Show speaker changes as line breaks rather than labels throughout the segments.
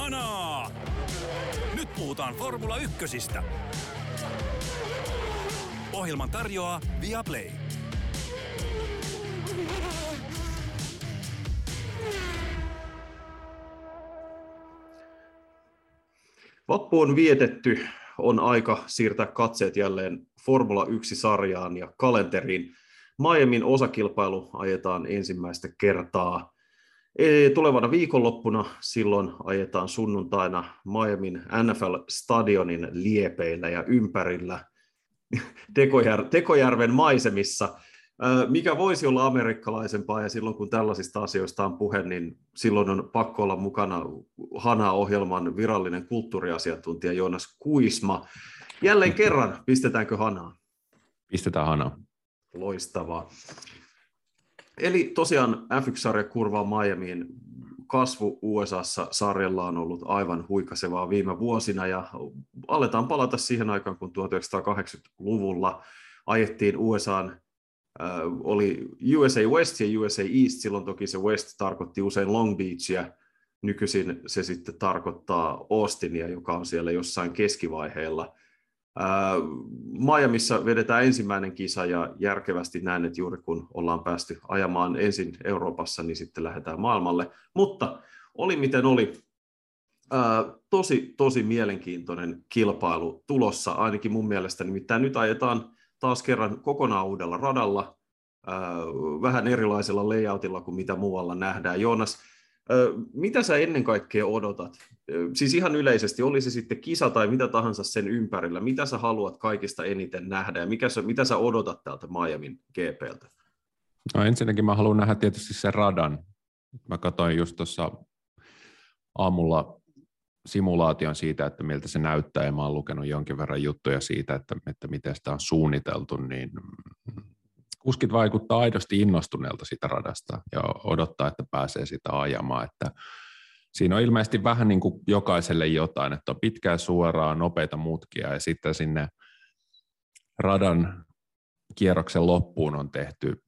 Kanaa! Nyt puhutaan Formula Ykkösistä. Ohjelman tarjoaa Viaplay.
Vappu on vietetty, on aika siirtää katseet jälleen Formula 1-sarjaan ja kalenteriin. Miamin osakilpailu ajetaan ensimmäistä kertaa tulevana viikonloppuna. Silloin ajetaan sunnuntaina Miamin NFL-stadionin liepeillä ja ympärillä Tekojär, Tekojärven maisemissa. Mikä voisi olla amerikkalaisempaa, ja silloin kun tällaisista asioista on puhe, niin silloin on pakko olla mukana HANA-ohjelman virallinen kulttuuriasiantuntija Joonas Kuisma. Jälleen kerran, pistetäänkö HANAa?
Pistetään HANAa.
Loistavaa. Eli tosiaan F1-sarja kurvaa Miamiin. Kasvu USAssa sarjalla on ollut aivan huikasevaa viime vuosina ja aletaan palata siihen aikaan, kun 1980-luvulla ajettiin USAn äh, oli USA West ja USA East, silloin toki se West tarkoitti usein Long Beachia, nykyisin se sitten tarkoittaa Austinia, joka on siellä jossain keskivaiheella. Miamiissa vedetään ensimmäinen kisa ja järkevästi näen, että juuri kun ollaan päästy ajamaan ensin Euroopassa, niin sitten lähdetään maailmalle. Mutta oli miten oli, tosi, tosi mielenkiintoinen kilpailu tulossa, ainakin mun mielestä. Nimittäin nyt ajetaan taas kerran kokonaan uudella radalla, vähän erilaisella layoutilla kuin mitä muualla nähdään. Joonas, mitä sä ennen kaikkea odotat? Siis ihan yleisesti, oli se sitten kisa tai mitä tahansa sen ympärillä, mitä sä haluat kaikista eniten nähdä ja mikä sä, mitä sä odotat täältä Miamin GPltä?
No ensinnäkin mä haluan nähdä tietysti sen radan. Mä katsoin just tuossa aamulla simulaation siitä, että miltä se näyttää, ja mä oon lukenut jonkin verran juttuja siitä, että, että miten sitä on suunniteltu, niin kuskit vaikuttaa aidosti innostuneelta sitä radasta ja odottaa, että pääsee sitä ajamaan. Että siinä on ilmeisesti vähän niin kuin jokaiselle jotain, että on pitkää suoraa, nopeita mutkia ja sitten sinne radan kierroksen loppuun on tehty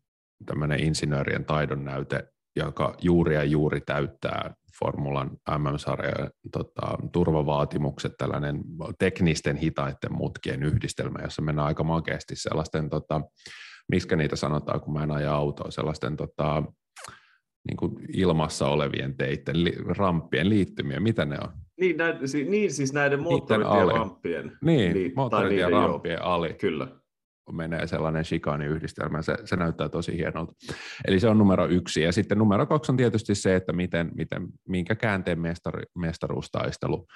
tämmöinen insinöörien taidon näyte, joka juuri ja juuri täyttää Formulan MM-sarjan tota, turvavaatimukset, tällainen teknisten hitaiden mutkien yhdistelmä, jossa mennään aika makeasti sellaisten tota, miksi niitä sanotaan, kun mä en aja autoa, sellaisten tota, niin kuin ilmassa olevien teiden, li, ramppien liittymiä, mitä ne on?
Niin, näin, niin siis näiden moottoritien ramppien.
Niin, niin moottoritien ramppien ali.
Kyllä.
Menee sellainen shikaani-yhdistelmä, se, se näyttää tosi hienolta. Eli se on numero yksi. Ja sitten numero kaksi on tietysti se, että miten, miten, minkä käänteen mestari, mestaruustaistelu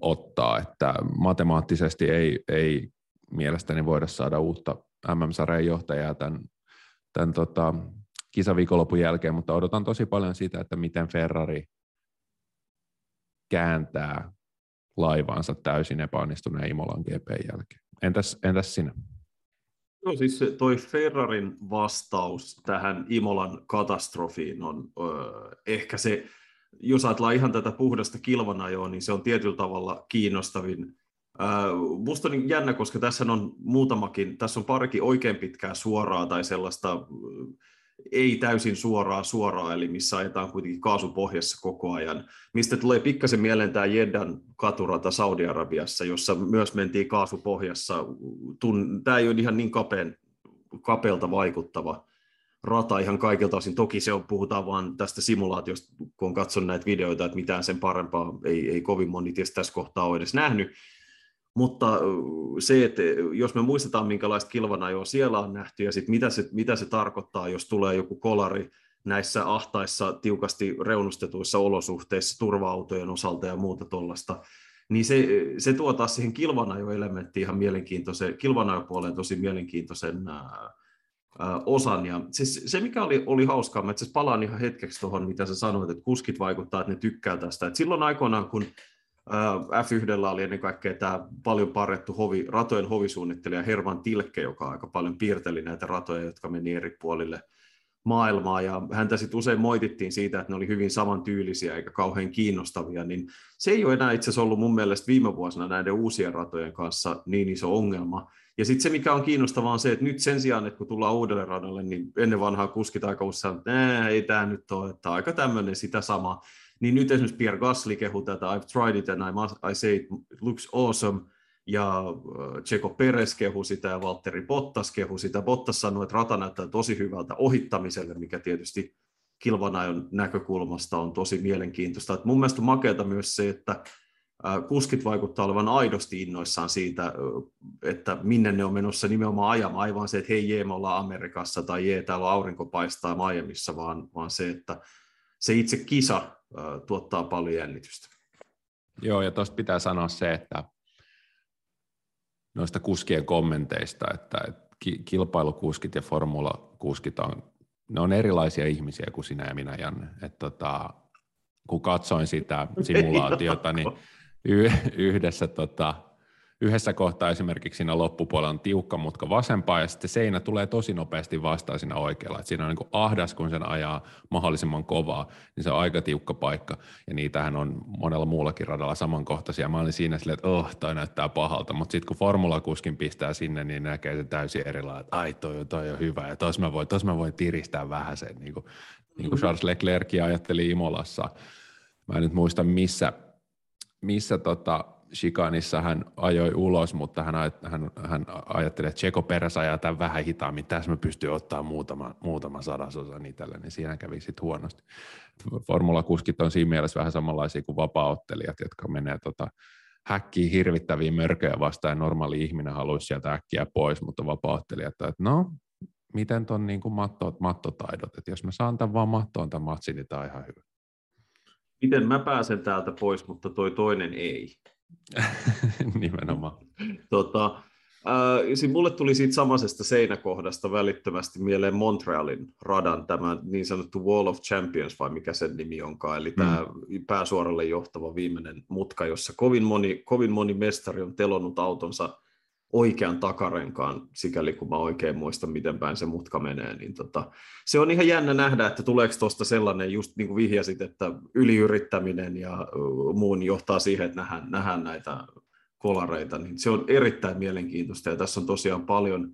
ottaa, että matemaattisesti ei, ei mielestäni voida saada uutta MM-sarjan johtajaa tämän, tämän tota, kisaviikonlopun jälkeen, mutta odotan tosi paljon sitä, että miten Ferrari kääntää laivaansa täysin epäonnistuneen Imolan GP jälkeen. Entäs, entäs sinä?
No siis toi Ferrarin vastaus tähän Imolan katastrofiin on öö, ehkä se, jos ajatellaan ihan tätä puhdasta kilvanajoa, niin se on tietyllä tavalla kiinnostavin Minusta on jännä, koska tässä on muutamakin, tässä on parikin oikein pitkää suoraa tai sellaista ei täysin suoraa suoraa, eli missä ajetaan kuitenkin kaasupohjassa koko ajan. Mistä tulee pikkasen mieleen tämä Jeddan katurata Saudi-Arabiassa, jossa myös mentiin kaasupohjassa. Tämä ei ole ihan niin kapeen, kapealta vaikuttava rata ihan kaikilta osin. Toki se on, puhutaan vain tästä simulaatiosta, kun on katsonut näitä videoita, että mitään sen parempaa ei, ei kovin moni tässä kohtaa ole edes nähnyt. Mutta se, että jos me muistetaan, minkälaista kilvanajoa siellä on nähty ja sit mitä, se, mitä se tarkoittaa, jos tulee joku kolari näissä ahtaissa, tiukasti reunustetuissa olosuhteissa turva-autojen osalta ja muuta tuollaista, niin se, se tuo taas siihen kilvanajoelementtiin ihan mielenkiintoisen, kilvanajopuoleen tosi mielenkiintoisen ää, osan. Ja siis se, mikä oli, oli hauskaa, mä itse palaan ihan hetkeksi tuohon, mitä sä sanoit, että kuskit vaikuttaa, että ne tykkää tästä. Et silloin aikoinaan, kun F1 oli ennen kaikkea tämä paljon parrettu hovi, ratojen hovisuunnittelija Herman Tilkke, joka aika paljon piirteli näitä ratoja, jotka meni eri puolille maailmaa, ja häntä sitten usein moitittiin siitä, että ne oli hyvin samantyylisiä eikä kauhean kiinnostavia, niin se ei ole enää itse asiassa ollut mun mielestä viime vuosina näiden uusien ratojen kanssa niin iso ongelma. Ja sitten se, mikä on kiinnostavaa, on se, että nyt sen sijaan, että kun tullaan uudelle radalle, niin ennen vanhaa kuskit aika usein, että ei tämä nyt ole, että aika tämmöinen sitä sama. Niin nyt esimerkiksi Pierre Gasly kehu tätä, I've tried it and I, must, I say it looks awesome, ja Checo Perez kehu sitä ja Valtteri Bottas kehu sitä. Bottas sanoi, että rata näyttää tosi hyvältä ohittamiselle, mikä tietysti kilvanajon näkökulmasta on tosi mielenkiintoista. Et mun mielestä makeata myös se, että kuskit vaikuttaa olevan aidosti innoissaan siitä, että minne ne on menossa nimenomaan ajamaan. Aivan se, että hei jee, me ollaan Amerikassa tai jee, täällä aurinko paistaa Miamiissa, vaan, vaan se, että se itse kisa tuottaa paljon jännitystä.
Joo, ja tuosta pitää sanoa se, että noista kuskien kommenteista, että, että kilpailukuskit ja formulakuskit on, ne on erilaisia ihmisiä kuin sinä ja minä, Janne. Että tota, kun katsoin sitä simulaatiota, niin yhdessä tota, yhdessä kohtaa esimerkiksi siinä loppupuolella on tiukka mutka vasempaa ja sitten seinä tulee tosi nopeasti vastaan siinä oikealla. Et siinä on niin ahdas, kun sen ajaa mahdollisimman kovaa, niin se on aika tiukka paikka. Ja niitähän on monella muullakin radalla samankohtaisia. Mä olin siinä silleen, että oh, toi näyttää pahalta, mutta sitten kun formulakuskin pistää sinne, niin näkee se täysin erilainen, että ai toi, toi on hyvä ja tos mä voin, tos mä voin tiristää vähän sen, niin kuin, niin kuin Charles Leclerc ajatteli Imolassa. Mä en nyt muista missä, missä tota, Chicanissa hän ajoi ulos, mutta hän, hän, hän ajatteli, että Tseko perässä ajaa tämän vähän hitaammin, tässä mä pystyn ottaa muutama, muutama sadasosa itselle, niin siinä kävi sitten huonosti. Formula-kuskit on siinä mielessä vähän samanlaisia kuin vapaaottelijat, jotka menee tota, häkkiin hirvittäviä mörköjä vastaan, ja normaali ihminen haluaisi sieltä äkkiä pois, mutta vapaaottelijat, että no, miten ton niin kuin matto, mattotaidot, että jos mä saan tämän vaan mattoon tämän matsin, niin tämä on ihan hyvä.
Miten mä pääsen täältä pois, mutta toi toinen ei.
Nimenomaan.
tota, äh, mulle tuli siitä samaisesta seinäkohdasta välittömästi mieleen Montrealin radan, tämä niin sanottu Wall of Champions, vai mikä sen nimi onkaan, eli mm. tämä pääsuoralle johtava viimeinen mutka, jossa kovin moni, kovin moni mestari on telonnut autonsa oikean takarenkaan, sikäli kun mä oikein muistan, miten päin se mutka menee, niin tota, se on ihan jännä nähdä, että tuleeko tuosta sellainen, just niin kuin vihjasit, että yliyrittäminen ja muun johtaa siihen, että nähdään, nähdään näitä kolareita, niin se on erittäin mielenkiintoista, ja tässä on tosiaan paljon,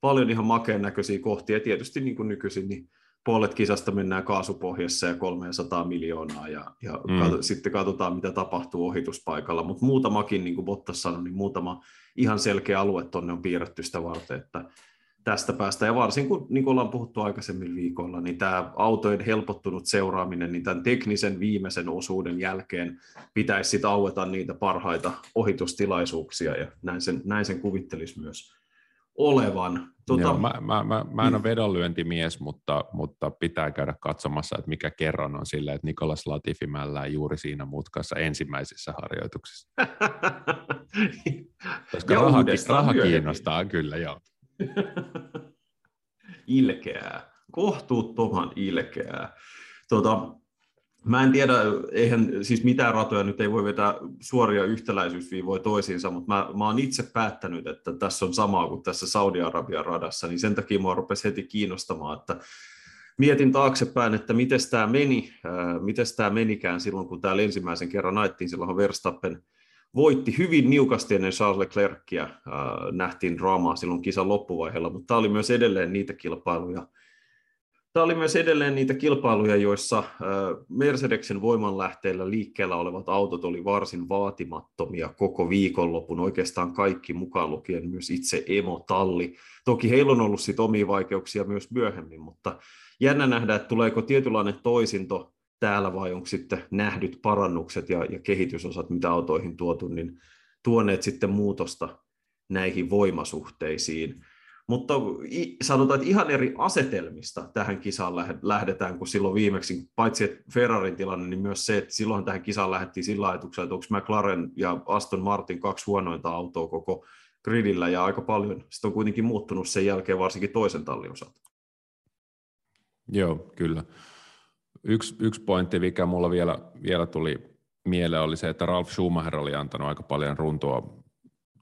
paljon ihan makeen näköisiä kohtia, ja tietysti niin kuin nykyisin, niin puolet kisasta mennään kaasupohjassa ja 300 miljoonaa ja, ja mm. kat, sitten katsotaan, mitä tapahtuu ohituspaikalla. Mutta muutamakin, niin kuin Bottas sanoi, niin muutama ihan selkeä alue tuonne on piirretty sitä varten, että tästä päästä. Ja varsin kun niin kuin ollaan puhuttu aikaisemmin viikolla, niin tämä autojen helpottunut seuraaminen, niin tämän teknisen viimeisen osuuden jälkeen pitäisi sitten aueta niitä parhaita ohitustilaisuuksia, ja näin sen, näin sen kuvittelisi myös olevan.
Tuota... Joo, mä, mä, mä, mä en ole vedonlyöntimies, mutta, mutta pitää käydä katsomassa, että mikä kerron on sillä, että Nikolas Latifi mällää juuri siinä mutkassa ensimmäisessä harjoituksessa. Koska raha, raha kiinnostaa kyllä, joo.
ilkeää, kohtuuttoman ilkeää. Tuota, Mä en tiedä, eihän siis mitään ratoja nyt ei voi vetää suoria yhtäläisyysviivoja toisiinsa, mutta mä, mä oon itse päättänyt, että tässä on samaa kuin tässä Saudi-Arabian radassa, niin sen takia mua rupesi heti kiinnostamaan, että mietin taaksepäin, että miten tämä meni, äh, miten tämä menikään silloin, kun täällä ensimmäisen kerran naittiin, silloin Verstappen voitti hyvin niukasti ennen Charles Leclercia, äh, nähtiin draamaa silloin kisan loppuvaiheella, mutta tämä oli myös edelleen niitä kilpailuja, Tämä oli myös edelleen niitä kilpailuja, joissa Mercedeksen voimanlähteillä liikkeellä olevat autot oli varsin vaatimattomia koko viikonlopun, oikeastaan kaikki mukaan lukien myös itse emotalli. Toki heillä on ollut sit omia vaikeuksia myös myöhemmin, mutta jännä nähdä, että tuleeko tietynlainen toisinto täällä vai onko sitten nähdyt parannukset ja, ja kehitysosat, mitä autoihin tuotu, niin tuoneet sitten muutosta näihin voimasuhteisiin. Mutta sanotaan, että ihan eri asetelmista tähän kisaan lähdetään kuin silloin viimeksi, paitsi että Ferrarin tilanne, niin myös se, että silloin tähän kisaan lähdettiin sillä ajatuksella, että onko McLaren ja Aston Martin kaksi huonointa autoa koko gridillä, ja aika paljon sitten on kuitenkin muuttunut sen jälkeen varsinkin toisen tallin osalta.
Joo, kyllä. Yksi, yksi pointti, mikä mulla vielä, vielä tuli mieleen, oli se, että Ralf Schumacher oli antanut aika paljon runtoa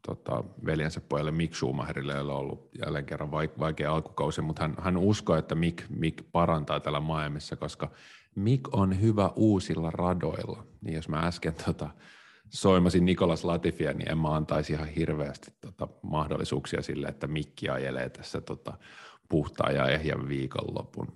tota, veljensä pojalle Mick Schumacherille, jolla on ollut jälleen kerran vaikea alkukausi, mutta hän, hän uskoo, että Mick, Mick parantaa tällä Miamiissa, koska Mick on hyvä uusilla radoilla. Niin jos mä äsken tota, soimasin Nikolas Latifia, niin en mä antaisi ihan hirveästi tota, mahdollisuuksia sille, että Mikki ajelee tässä tota, puhtaa ja ehjän viikonlopun.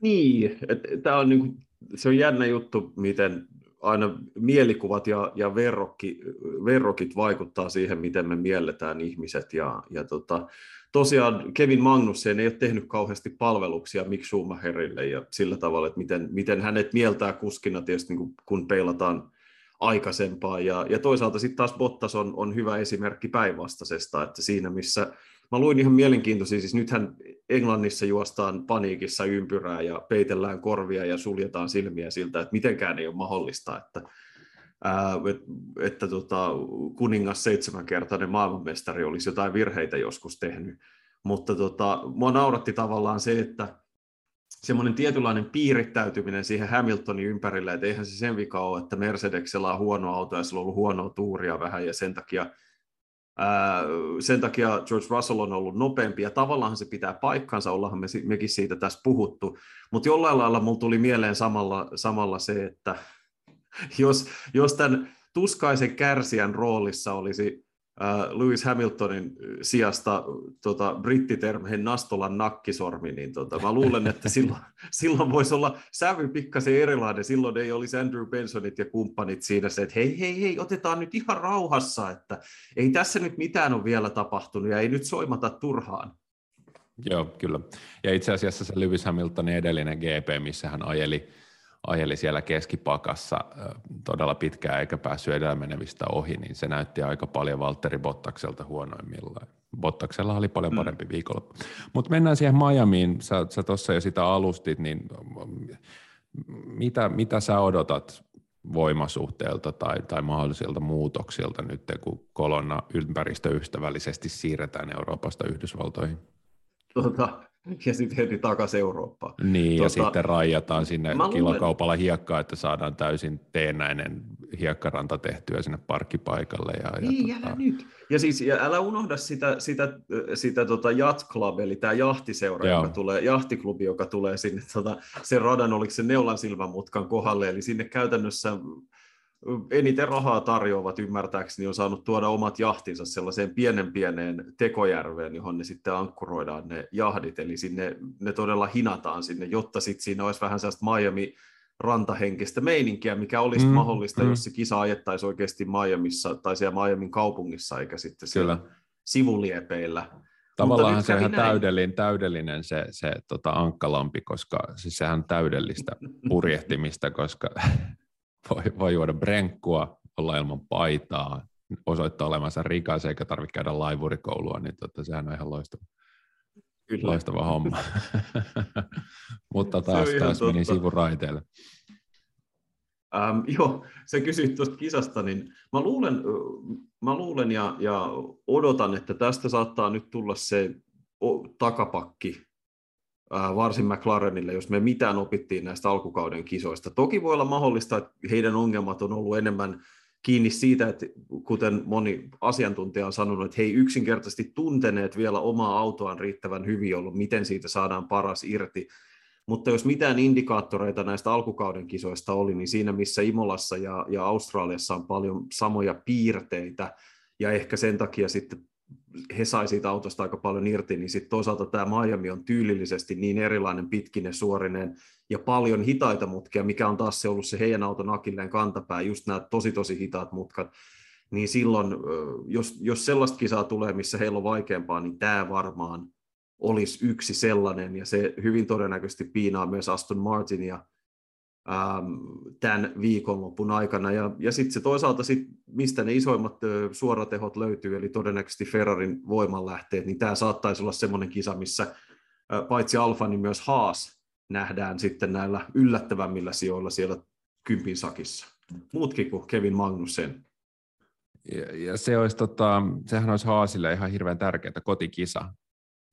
Niin, tämä on niinku se on jännä juttu, miten aina mielikuvat ja, ja verrokki, verrokit vaikuttaa siihen, miten me mielletään ihmiset. Ja, ja tota, tosiaan Kevin Magnussen ei ole tehnyt kauheasti palveluksia Mick Schumacherille ja sillä tavalla, että miten, miten hänet mieltää kuskina tietysti niin kun, kun peilataan aikaisempaa. Ja, ja toisaalta sitten taas Bottas on, on hyvä esimerkki päinvastaisesta, että siinä missä Mä luin ihan mielenkiintoisia, siis nythän Englannissa juostaan paniikissa ympyrää ja peitellään korvia ja suljetaan silmiä siltä, että mitenkään ei ole mahdollista, että, ää, et, että tota, kuningas seitsemänkertainen maailmanmestari olisi jotain virheitä joskus tehnyt. Mutta tota, mua nauratti tavallaan se, että semmoinen tietynlainen piirittäytyminen siihen Hamiltonin ympärille, että eihän se sen vika ole, että Mercedesellä on huono auto ja sillä on ollut huonoa tuuria vähän ja sen takia sen takia George Russell on ollut nopeampi, ja tavallaan se pitää paikkansa, ollaanhan me, mekin siitä tässä puhuttu, mutta jollain lailla mulla tuli mieleen samalla, samalla se, että jos, jos tämän tuskaisen kärsijän roolissa olisi Lewis Hamiltonin sijasta tota, brittitermeen Nastolan nakkisormi, niin tota, mä luulen, että silloin, silloin voisi olla sävy pikkasen erilainen. Silloin ei olisi Andrew Bensonit ja kumppanit siinä se, että hei, hei, hei, otetaan nyt ihan rauhassa, että ei tässä nyt mitään ole vielä tapahtunut ja ei nyt soimata turhaan.
Joo, kyllä. Ja itse asiassa se Lewis Hamiltonin edellinen GP, missä hän ajeli ajeli siellä keskipakassa todella pitkään eikä päässyt edellä menevistä ohi, niin se näytti aika paljon Valtteri Bottakselta huonoimmillaan. Bottaksella oli paljon mm. parempi mm. viikolla. Mutta mennään siihen Miamiin, sä, sä tuossa jo sitä alustit, niin mitä, mitä sä odotat voimasuhteelta tai, tai mahdollisilta muutoksilta nyt, kun kolonna ympäristöystävällisesti siirretään Euroopasta Yhdysvaltoihin?
Tuota, ja sitten heti takaisin Eurooppaan.
Niin, tuota, ja sitten rajataan sinne kilokaupalla hiekkaa, että saadaan täysin teennäinen hiekkaranta tehtyä sinne parkkipaikalle. Ja,
niin, ja tota... älä nyt. Ja siis ja älä unohda sitä, sitä, sitä tota Yacht Club, eli tämä jahtiseura, Joo. joka tulee, jahtiklubi, joka tulee sinne tota, sen radan, oliko se Neulan silmämutkan kohdalle, eli sinne käytännössä eniten rahaa tarjoavat ymmärtääkseni on saanut tuoda omat jahtinsa sellaiseen pienen pieneen tekojärveen, johon ne sitten ankkuroidaan ne jahdit, eli sinne ne todella hinataan sinne, jotta sitten siinä olisi vähän sellaista Miami rantahenkistä meininkiä, mikä olisi mm, mahdollista, mm. jos se kisa ajettaisiin oikeasti Miamissa tai siellä Miamin kaupungissa, eikä sitten siellä Kyllä. sivuliepeillä.
Tavallaan se on ihan täydellinen, täydellinen se, se tota ankkalampi, koska siis sehän on täydellistä purjehtimista, koska voi, voi juoda brenkkua, olla ilman paitaa, osoittaa olevansa rikas eikä tarvitse käydä laivurikoulua, niin tota, sehän on ihan loistava, Kyllä. loistava homma. Mutta taas, taas meni sivuraiteelle.
Ähm, joo, se kysyit tuosta kisasta, niin mä luulen, mä luulen ja, ja odotan, että tästä saattaa nyt tulla se takapakki varsin McLarenille, jos me mitään opittiin näistä alkukauden kisoista. Toki voi olla mahdollista, että heidän ongelmat on ollut enemmän kiinni siitä, että kuten moni asiantuntija on sanonut, että he ei yksinkertaisesti tunteneet vielä omaa autoaan riittävän hyvin ollut, miten siitä saadaan paras irti. Mutta jos mitään indikaattoreita näistä alkukauden kisoista oli, niin siinä missä Imolassa ja, ja Australiassa on paljon samoja piirteitä, ja ehkä sen takia sitten he sai siitä autosta aika paljon irti, niin sitten toisaalta tämä Miami on tyylillisesti niin erilainen, pitkinen, suorinen ja paljon hitaita mutkia, mikä on taas se ollut se heidän auton akilleen kantapää, just nämä tosi tosi hitaat mutkat, niin silloin, jos, jos sellaista kisaa tulee, missä heillä on vaikeampaa, niin tämä varmaan olisi yksi sellainen, ja se hyvin todennäköisesti piinaa myös Aston Martinia, tämän viikonlopun aikana. Ja, ja sitten se toisaalta, sit, mistä ne isoimmat suoratehot löytyy, eli todennäköisesti Ferrarin voimanlähteet, niin tämä saattaisi olla semmoinen kisa, missä paitsi Alfa, niin myös Haas nähdään sitten näillä yllättävämmillä sijoilla siellä kympin sakissa. Muutkin kuin Kevin Magnussen.
Ja, ja se olisi, tota, sehän olisi Haasille ihan hirveän tärkeää kotikisa.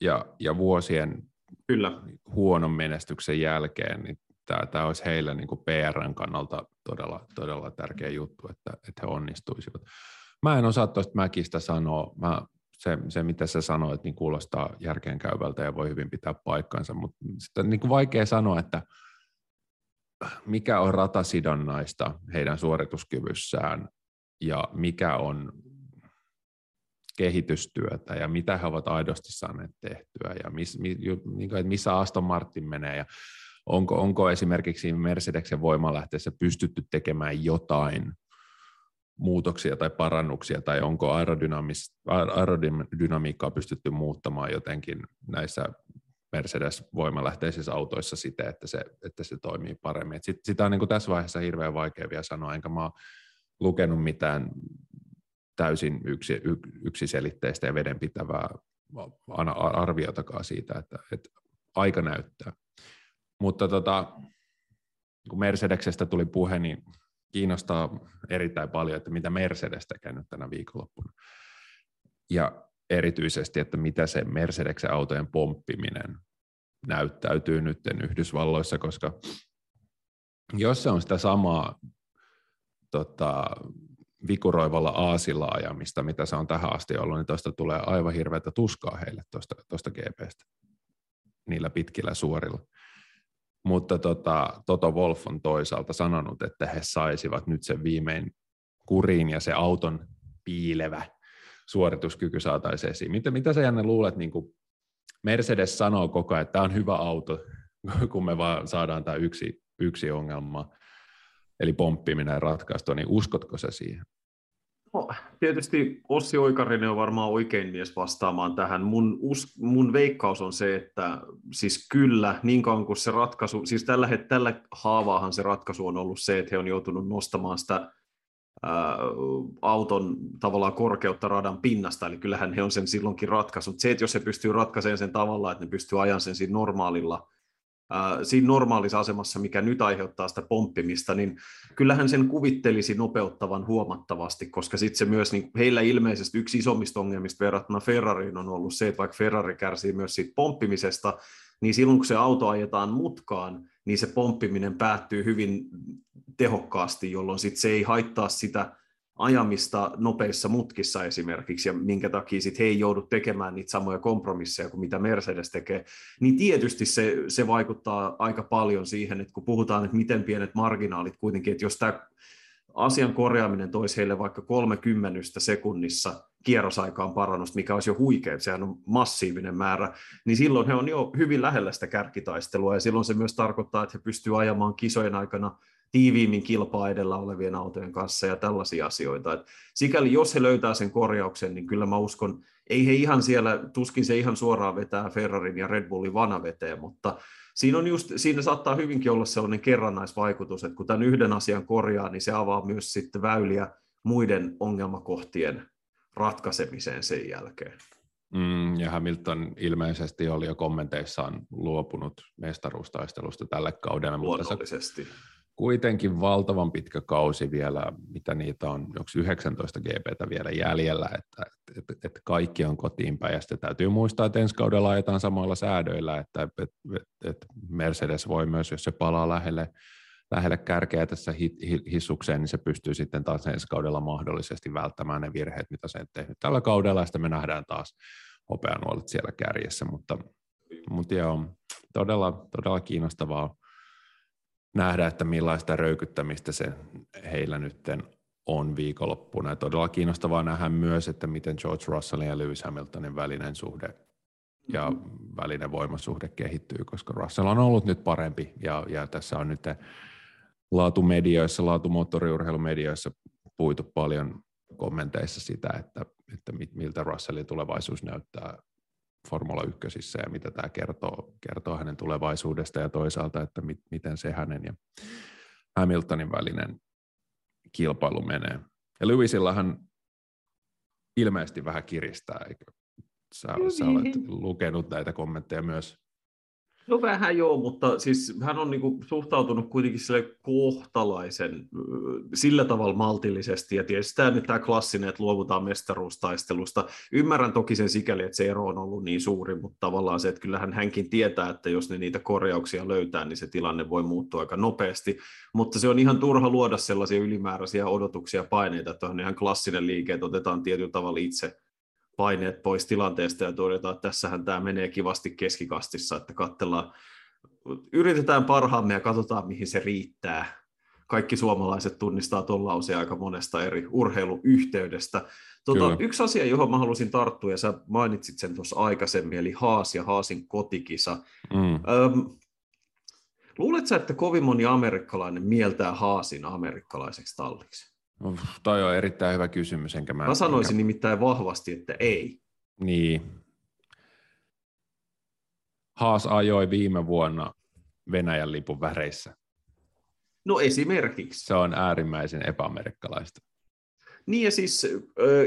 Ja, ja vuosien Kyllä. huonon menestyksen jälkeen, niin tämä, tämä olisi heille niin PRn kannalta todella, todella tärkeä juttu, että, että he onnistuisivat. Mä en osaa tuosta Mäkistä sanoa. Mä, se, se, mitä sä sanoit, niin kuulostaa järkeenkäyvältä ja voi hyvin pitää paikkansa, mutta sitten niin kuin vaikea sanoa, että mikä on ratasidonnaista heidän suorituskyvyssään ja mikä on kehitystyötä ja mitä he ovat aidosti saaneet tehtyä ja miss, mi, niin kuin, että missä Aston Martin menee. Ja onko, onko esimerkiksi Mercedeksen voimalähteessä pystytty tekemään jotain muutoksia tai parannuksia, tai onko aerodynamiikkaa pystytty muuttamaan jotenkin näissä Mercedes-voimalähteisissä autoissa siten, että se, että se toimii paremmin. Et sit, sitä on niin kuin tässä vaiheessa hirveän vaikea vielä sanoa, enkä mä lukenut mitään täysin yksi, yksiselitteistä ja vedenpitävää arviotakaan siitä, että, että aika näyttää. Mutta tota, kun Mercedeksestä tuli puhe, niin kiinnostaa erittäin paljon, että mitä Mercedes tekee nyt tänä viikonloppuna. Ja erityisesti, että mitä se Mercedeksen autojen pomppiminen näyttäytyy nyt Yhdysvalloissa, koska jos se on sitä samaa tota, vikuroivalla aasilla ajamista, mitä se on tähän asti ollut, niin tuosta tulee aivan hirveätä tuskaa heille tuosta GPstä niillä pitkillä suorilla. Mutta tota, Toto Wolf on toisaalta sanonut, että he saisivat nyt sen viimein kuriin ja se auton piilevä suorituskyky saataisiin esiin. Mitä, mitä sä Janne luulet, niin kuin Mercedes sanoo koko ajan, että tämä on hyvä auto, kun me vaan saadaan tämä yksi, yksi ongelma, eli pomppiminen ratkaistua, niin uskotko se siihen?
No, tietysti Ossi Oikarinen on varmaan oikein mies vastaamaan tähän. Mun, us, mun veikkaus on se, että siis kyllä, niin kauan kuin se ratkaisu, siis tällä, tällä haavaahan se ratkaisu on ollut se, että he on joutunut nostamaan sitä ää, auton tavallaan korkeutta radan pinnasta, eli kyllähän he on sen silloinkin ratkaisut. Se, että jos he pystyy ratkaisemaan sen tavalla, että ne pystyy ajan sen siinä normaalilla siinä normaalissa asemassa, mikä nyt aiheuttaa sitä pomppimista, niin kyllähän sen kuvittelisi nopeuttavan huomattavasti, koska sitten se myös, niin heillä ilmeisesti yksi isommista ongelmista verrattuna Ferrariin on ollut se, että vaikka Ferrari kärsii myös siitä pomppimisesta, niin silloin kun se auto ajetaan mutkaan, niin se pomppiminen päättyy hyvin tehokkaasti, jolloin sit se ei haittaa sitä ajamista nopeissa mutkissa esimerkiksi, ja minkä takia sit he ei joudu tekemään niitä samoja kompromisseja kuin mitä Mercedes tekee, niin tietysti se, se vaikuttaa aika paljon siihen, että kun puhutaan, että miten pienet marginaalit kuitenkin, että jos tämä asian korjaaminen toisi heille vaikka 30 sekunnissa kierrosaikaan parannusta, mikä olisi jo huikea, sehän on massiivinen määrä, niin silloin he on jo hyvin lähellä sitä kärkitaistelua, ja silloin se myös tarkoittaa, että he pystyvät ajamaan kisojen aikana tiiviimmin kilpaa edellä olevien autojen kanssa ja tällaisia asioita. Et sikäli jos he löytää sen korjauksen, niin kyllä mä uskon, ei he ihan siellä, tuskin se ihan suoraan vetää Ferrarin ja Red Bullin vanaveteen, mutta siinä, on just, siinä saattaa hyvinkin olla sellainen kerrannaisvaikutus, että kun tämän yhden asian korjaa, niin se avaa myös sitten väyliä muiden ongelmakohtien ratkaisemiseen sen jälkeen.
Mm, ja Hamilton ilmeisesti oli jo kommenteissaan luopunut mestaruustaistelusta tälle kaudelle.
Luonnollisesti. Mutta
kuitenkin valtavan pitkä kausi vielä, mitä niitä on, onko 19 GPtä vielä jäljellä, että, että, että kaikki on kotiin päin. Ja sitten täytyy muistaa, että ensi kaudella ajetaan samoilla säädöillä, että, että, että Mercedes voi myös, jos se palaa lähelle, lähelle kärkeä tässä hissukseen, niin se pystyy sitten taas ensi kaudella mahdollisesti välttämään ne virheet, mitä se on tehnyt tällä kaudella, ja sitten me nähdään taas hopeanuolet siellä kärjessä, mutta, mutta joo, todella, todella kiinnostavaa nähdä, että millaista röykyttämistä se heillä nyt on viikonloppuna. Ja todella kiinnostavaa nähdä myös, että miten George Russellin ja Lewis Hamiltonin välinen suhde ja mm-hmm. välinen voimasuhde kehittyy, koska Russell on ollut nyt parempi ja, ja tässä on nyt laatumedioissa, laatumoottoriurheilumedioissa puitu paljon kommenteissa sitä, että, että miltä Russellin tulevaisuus näyttää Formula 1 ja mitä tämä kertoo, kertoo hänen tulevaisuudesta ja toisaalta, että mit, miten se hänen ja Hamiltonin välinen kilpailu menee. Ja Lewisillahan ilmeisesti vähän kiristää, eikö? Sä, sä olet lukenut näitä kommentteja myös.
No vähän joo, mutta siis hän on niinku suhtautunut kuitenkin sille kohtalaisen sillä tavalla maltillisesti, ja tietysti tämä nyt tämä klassinen, että luovutaan mestaruustaistelusta. Ymmärrän toki sen sikäli, että se ero on ollut niin suuri, mutta tavallaan se, että kyllähän hänkin tietää, että jos ne niitä korjauksia löytää, niin se tilanne voi muuttua aika nopeasti, mutta se on ihan turha luoda sellaisia ylimääräisiä odotuksia ja paineita, että on ihan klassinen liike, että otetaan tietyllä tavalla itse paineet pois tilanteesta ja todetaan, että tässähän tämä menee kivasti keskikastissa, että katsellaan, yritetään parhaamme ja katsotaan, mihin se riittää. Kaikki suomalaiset tunnistaa tuon lauseen aika monesta eri urheiluyhteydestä. Tuota, yksi asia, johon mä halusin tarttua, ja sä mainitsit sen tuossa aikaisemmin, eli Haas ja Haasin kotikisa. Mm. Öm, Luuletko että kovin moni amerikkalainen mieltää Haasin amerikkalaiseksi talliksi?
Toi on erittäin hyvä kysymys. Enkä mä,
mä sanoisin
enkä...
nimittäin vahvasti, että ei.
Niin. Haas ajoi viime vuonna Venäjän lipun väreissä.
No esimerkiksi.
Se on äärimmäisen epäamerikkalaista.
Niin ja siis,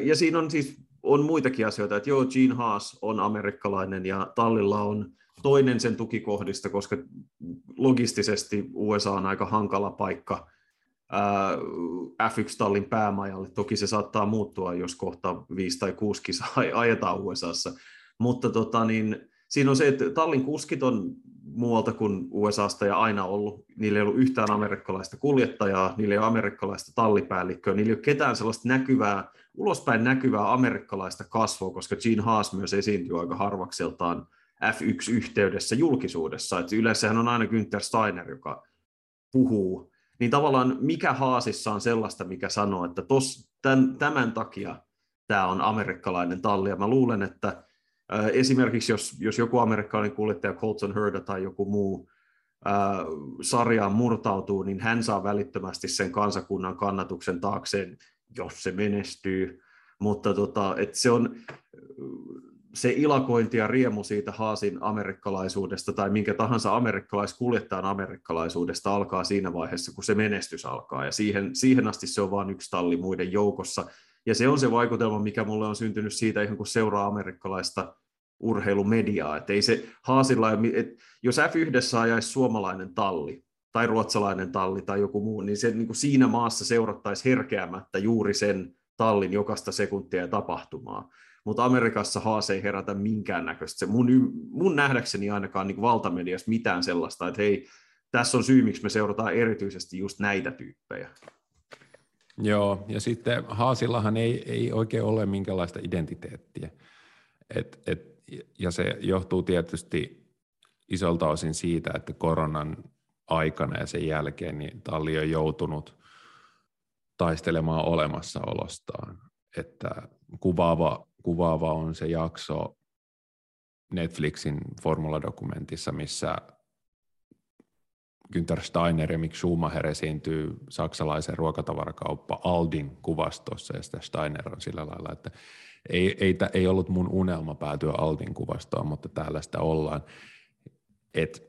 ja siinä on siis on muitakin asioita, että joo, Gene Haas on amerikkalainen ja Tallilla on toinen sen tukikohdista, koska logistisesti USA on aika hankala paikka F1-tallin päämajalle. Toki se saattaa muuttua, jos kohta viisi tai kuusi kisaa ajetaan USAssa. Mutta tota, niin, siinä on se, että tallin kuskit on muualta kuin USAsta ja aina ollut. Niillä ei ollut yhtään amerikkalaista kuljettajaa, niillä ei ole amerikkalaista tallipäällikköä, niillä ei ole ketään sellaista näkyvää, ulospäin näkyvää amerikkalaista kasvua, koska Gene Haas myös esiintyy aika harvakseltaan F1-yhteydessä julkisuudessa. Et yleensähän on aina Günther Steiner, joka puhuu. Niin tavallaan mikä Haasissa on sellaista, mikä sanoo, että tos, tämän, tämän takia tämä on amerikkalainen talli. Ja mä luulen, että Esimerkiksi jos, jos joku amerikkalainen kuljettaja, Colton Herda tai joku muu ää, sarjaan murtautuu, niin hän saa välittömästi sen kansakunnan kannatuksen taakseen, jos se menestyy. Mutta tota, et se on se ilakointi ja riemu siitä Haasin amerikkalaisuudesta tai minkä tahansa amerikkalaiskuljettajan amerikkalaisuudesta alkaa siinä vaiheessa, kun se menestys alkaa. Ja siihen, siihen asti se on vain yksi talli muiden joukossa. Ja se on se vaikutelma, mikä mulle on syntynyt siitä ihan kun seuraa amerikkalaista urheilumediaa. Että ei se Haasilla, että jos F1 ajaisi suomalainen talli tai ruotsalainen talli tai joku muu, niin se niin kuin siinä maassa seurattaisi herkeämättä juuri sen tallin jokaista sekuntia ja tapahtumaa. Mutta Amerikassa Haas ei herätä minkäännäköistä. Se mun, mun nähdäkseni ainakaan niin valtamediassa mitään sellaista, että hei, tässä on syy, miksi me seurataan erityisesti just näitä tyyppejä.
Joo, ja sitten Haasillahan ei, ei oikein ole minkälaista identiteettiä. Et, et, ja se johtuu tietysti isolta osin siitä, että koronan aikana ja sen jälkeen niin talli on joutunut taistelemaan olemassaolostaan. Että kuvaava, kuvaava on se jakso Netflixin formuladokumentissa, missä Günther Steiner ja Mick Schumacher esiintyy saksalaisen ruokatavarakauppa Aldin kuvastossa, ja sitten Steiner on sillä lailla, että ei, ei, ei ollut mun unelma päätyä Aldin kuvastoon, mutta täällä sitä ollaan. Et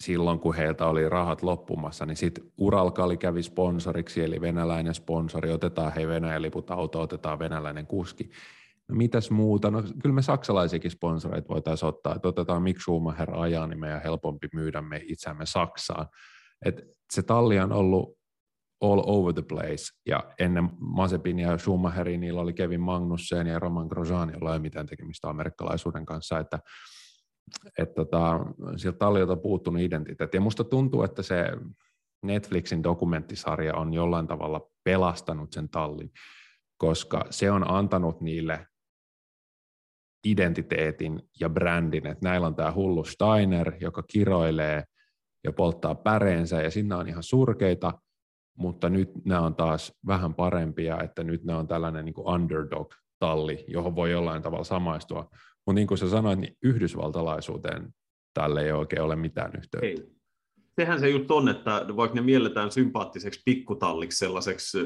silloin, kun heiltä oli rahat loppumassa, niin sitten Uralkali kävi sponsoriksi, eli venäläinen sponsori, otetaan hei Venäjän liput auto, otetaan venäläinen kuski. Mitäs muuta? No kyllä me saksalaisiakin sponsoreita voitaisiin ottaa, että otetaan Mick Schumacher ajaa, niin meidän helpompi myydä me itseämme Saksaan. Et se talli on ollut all over the place, ja ennen Mazepin ja Schumacherin niillä oli Kevin Magnussen ja Roman Grosjean, jolla ei mitään tekemistä amerikkalaisuuden kanssa, että että tota, sieltä talliolta on puuttunut identiteetti. Ja musta tuntuu, että se Netflixin dokumenttisarja on jollain tavalla pelastanut sen tallin, koska se on antanut niille identiteetin ja brändin, että näillä on tämä hullu Steiner, joka kiroilee ja polttaa päreensä, ja sinne on ihan surkeita, mutta nyt nämä on taas vähän parempia, että nyt nämä on tällainen niin underdog-talli, johon voi jollain tavalla samaistua. Mutta niin kuin sä sanoit, niin yhdysvaltalaisuuteen tälle ei oikein ole mitään yhteyttä. Ei.
Sehän se juttu on, että vaikka ne mielletään sympaattiseksi pikkutalliksi sellaiseksi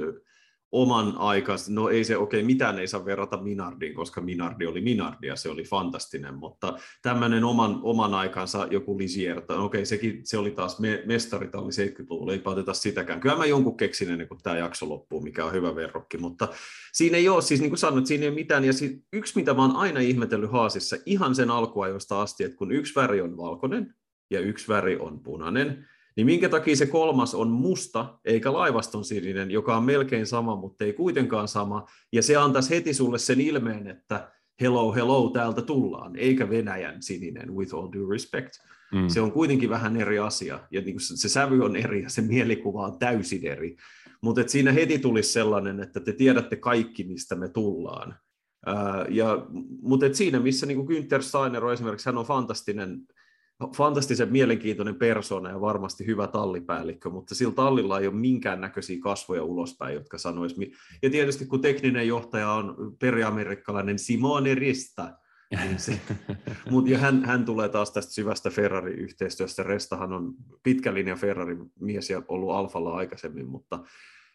oman aikansa, no ei se, okei, okay, mitään ei saa verrata Minardiin, koska Minardi oli Minardi ja se oli fantastinen, mutta tämmöinen oman, oman aikansa joku Lisier, no okei, okay, sekin, se oli taas me, mestaritalli 70-luvulla, ei oteta sitäkään. Kyllä mä jonkun keksin ennen kuin tämä jakso loppuu, mikä on hyvä verrokki, mutta siinä ei ole, siis niin kuin sanoit, siinä ei ole mitään, ja siis yksi, mitä mä oon aina ihmetellyt Haasissa, ihan sen alkuajoista asti, että kun yksi väri on valkoinen ja yksi väri on punainen, niin minkä takia se kolmas on musta eikä laivaston sininen, joka on melkein sama, mutta ei kuitenkaan sama, ja se antaisi heti sulle sen ilmeen, että hello, hello, täältä tullaan, eikä Venäjän sininen, with all due respect. Mm. Se on kuitenkin vähän eri asia, ja niin se sävy on eri, ja se mielikuva on täysin eri. Mutta siinä heti tulisi sellainen, että te tiedätte kaikki, mistä me tullaan. Uh, ja, mutta siinä, missä niin Günther Steiner on esimerkiksi, hän on fantastinen fantastisen mielenkiintoinen persona ja varmasti hyvä tallipäällikkö, mutta sillä tallilla ei ole minkäännäköisiä kasvoja ulospäin, jotka sanois. Ja tietysti kun tekninen johtaja on periamerikkalainen Simone Rista, Niin se, mut, ja hän, hän, tulee taas tästä syvästä Ferrari-yhteistyöstä. Restahan on pitkä linja Ferrari-mies ja ollut Alfalla aikaisemmin, mutta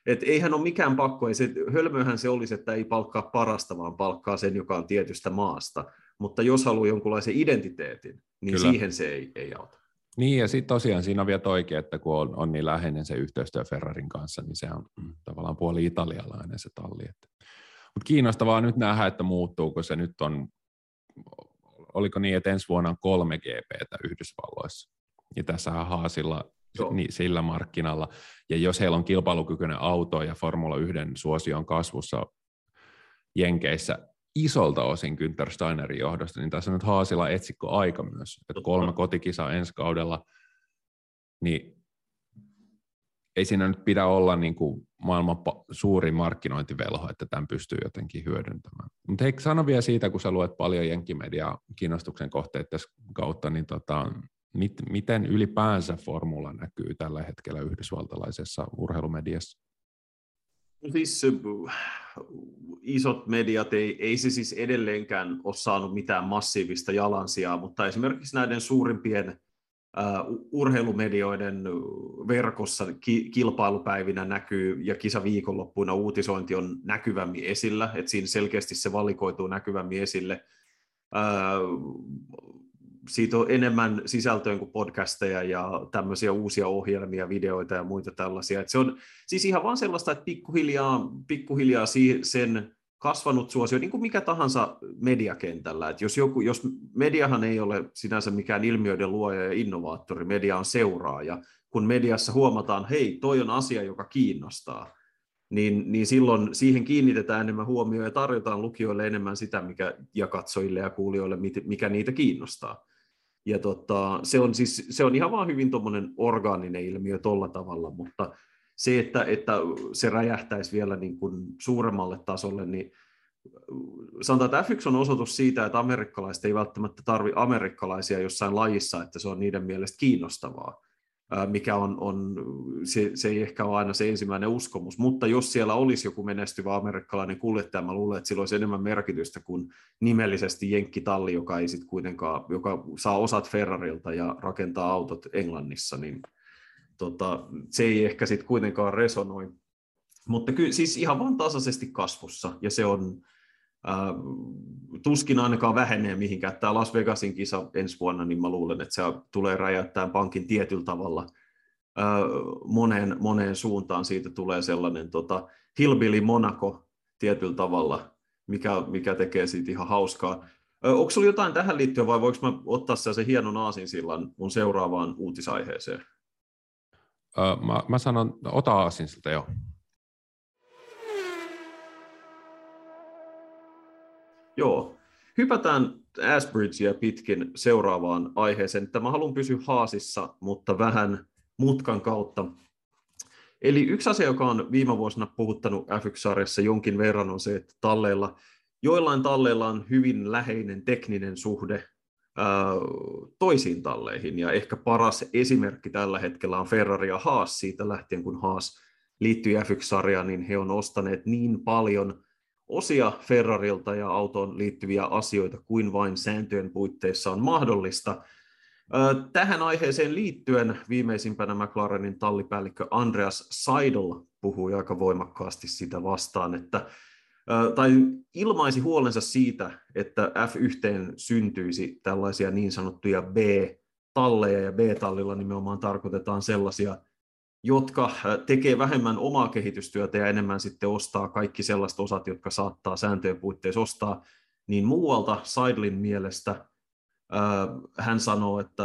et eihän ole mikään pakko, ei se, hölmöhän se olisi, että ei palkkaa parasta, vaan palkkaa sen, joka on tietystä maasta. Mutta jos haluaa jonkunlaisen identiteetin, niin Kyllä. siihen se ei, ei auta.
Niin, ja sitten tosiaan siinä on vielä toikin, että kun on, on niin läheinen se yhteistyö Ferrarin kanssa, niin se on mm, tavallaan puoli italialainen se talli. Mutta kiinnostavaa nyt nähdä, että muuttuuko se nyt on, oliko niin, että ensi vuonna on kolme GPtä Yhdysvalloissa. Ja tässä Haasilla niin, sillä markkinalla. Ja jos heillä on kilpailukykyinen auto ja Formula 1 suosio on kasvussa Jenkeissä isolta osin Günther Steinerin johdosta, niin tässä on nyt Haasilla etsikko aika myös. Että kolme kotikisaa ensi kaudella, niin ei siinä nyt pidä olla niin kuin maailman suuri markkinointivelho, että tämän pystyy jotenkin hyödyntämään. Mutta hei, sano vielä siitä, kun sä luet paljon jenkkimediaa kiinnostuksen kohteet tässä kautta, niin tota, mit, miten ylipäänsä formula näkyy tällä hetkellä yhdysvaltalaisessa urheilumediassa?
Siis isot mediat, ei, ei se siis edelleenkään ole saanut mitään massiivista jalansijaa, mutta esimerkiksi näiden suurimpien uh, urheilumedioiden verkossa ki, kilpailupäivinä näkyy ja kisaviikonloppuina uutisointi on näkyvämmin esillä, että siinä selkeästi se valikoituu näkyvämmin esille. Uh, siitä on enemmän sisältöä kuin podcasteja ja tämmöisiä uusia ohjelmia, videoita ja muita tällaisia. Et se on siis ihan vaan sellaista, että pikkuhiljaa, pikkuhiljaa sen kasvanut suosio, niin kuin mikä tahansa mediakentällä. Et jos, joku, jos mediahan ei ole sinänsä mikään ilmiöiden luoja ja innovaattori, media on seuraaja. Kun mediassa huomataan, hei, toi on asia, joka kiinnostaa, niin, niin silloin siihen kiinnitetään enemmän huomioon ja tarjotaan lukijoille enemmän sitä, mikä, ja katsojille ja kuulijoille, mikä niitä kiinnostaa. Ja tota, se, on siis, se on ihan vaan hyvin tuommoinen orgaaninen ilmiö tuolla tavalla, mutta se, että, että se räjähtäisi vielä niin kuin suuremmalle tasolle, niin sanotaan, että F1 on osoitus siitä, että amerikkalaiset ei välttämättä tarvi amerikkalaisia jossain lajissa, että se on niiden mielestä kiinnostavaa mikä on, on se, se ei ehkä ole aina se ensimmäinen uskomus, mutta jos siellä olisi joku menestyvä amerikkalainen kuljettaja, mä luulen, että sillä olisi enemmän merkitystä kuin nimellisesti jenkkitalli, joka ei sit kuitenkaan, joka saa osat Ferrarilta ja rakentaa autot Englannissa, niin tota, se ei ehkä sitten kuitenkaan resonoi. Mutta kyllä siis ihan vaan tasaisesti kasvussa, ja se on, tuskin ainakaan vähenee mihinkään. Tämä Las Vegasin kisa ensi vuonna, niin mä luulen, että se tulee räjäyttää pankin tietyllä tavalla äh, moneen, moneen suuntaan. Siitä tulee sellainen tota, Hillbilly Monaco tietyllä tavalla, mikä, mikä tekee siitä ihan hauskaa. Äh, onko sinulla jotain tähän liittyen vai voiko mä ottaa se hienon aasinsillan mun seuraavaan uutisaiheeseen?
Äh, mä, mä sanon, ota aasinsilta jo.
Joo, hypätään Asbridgea pitkin seuraavaan aiheeseen. Että mä haluan pysyä haasissa, mutta vähän mutkan kautta. Eli yksi asia, joka on viime vuosina puhuttanut F1-sarjassa jonkin verran, on se, että talleilla, joillain talleilla on hyvin läheinen tekninen suhde toisiin talleihin. Ja ehkä paras esimerkki tällä hetkellä on Ferrari ja Haas siitä lähtien, kun Haas liittyy F1-sarjaan, niin he on ostaneet niin paljon osia Ferrarilta ja autoon liittyviä asioita kuin vain sääntöjen puitteissa on mahdollista. Tähän aiheeseen liittyen viimeisimpänä McLarenin tallipäällikkö Andreas Seidel puhui aika voimakkaasti sitä vastaan, että tai ilmaisi huolensa siitä, että F1 syntyisi tällaisia niin sanottuja B-talleja, ja B-tallilla nimenomaan tarkoitetaan sellaisia jotka äh, tekee vähemmän omaa kehitystyötä ja enemmän sitten ostaa kaikki sellaiset osat, jotka saattaa sääntöjen puitteissa ostaa, niin muualta Seidlin mielestä äh, hän sanoo, että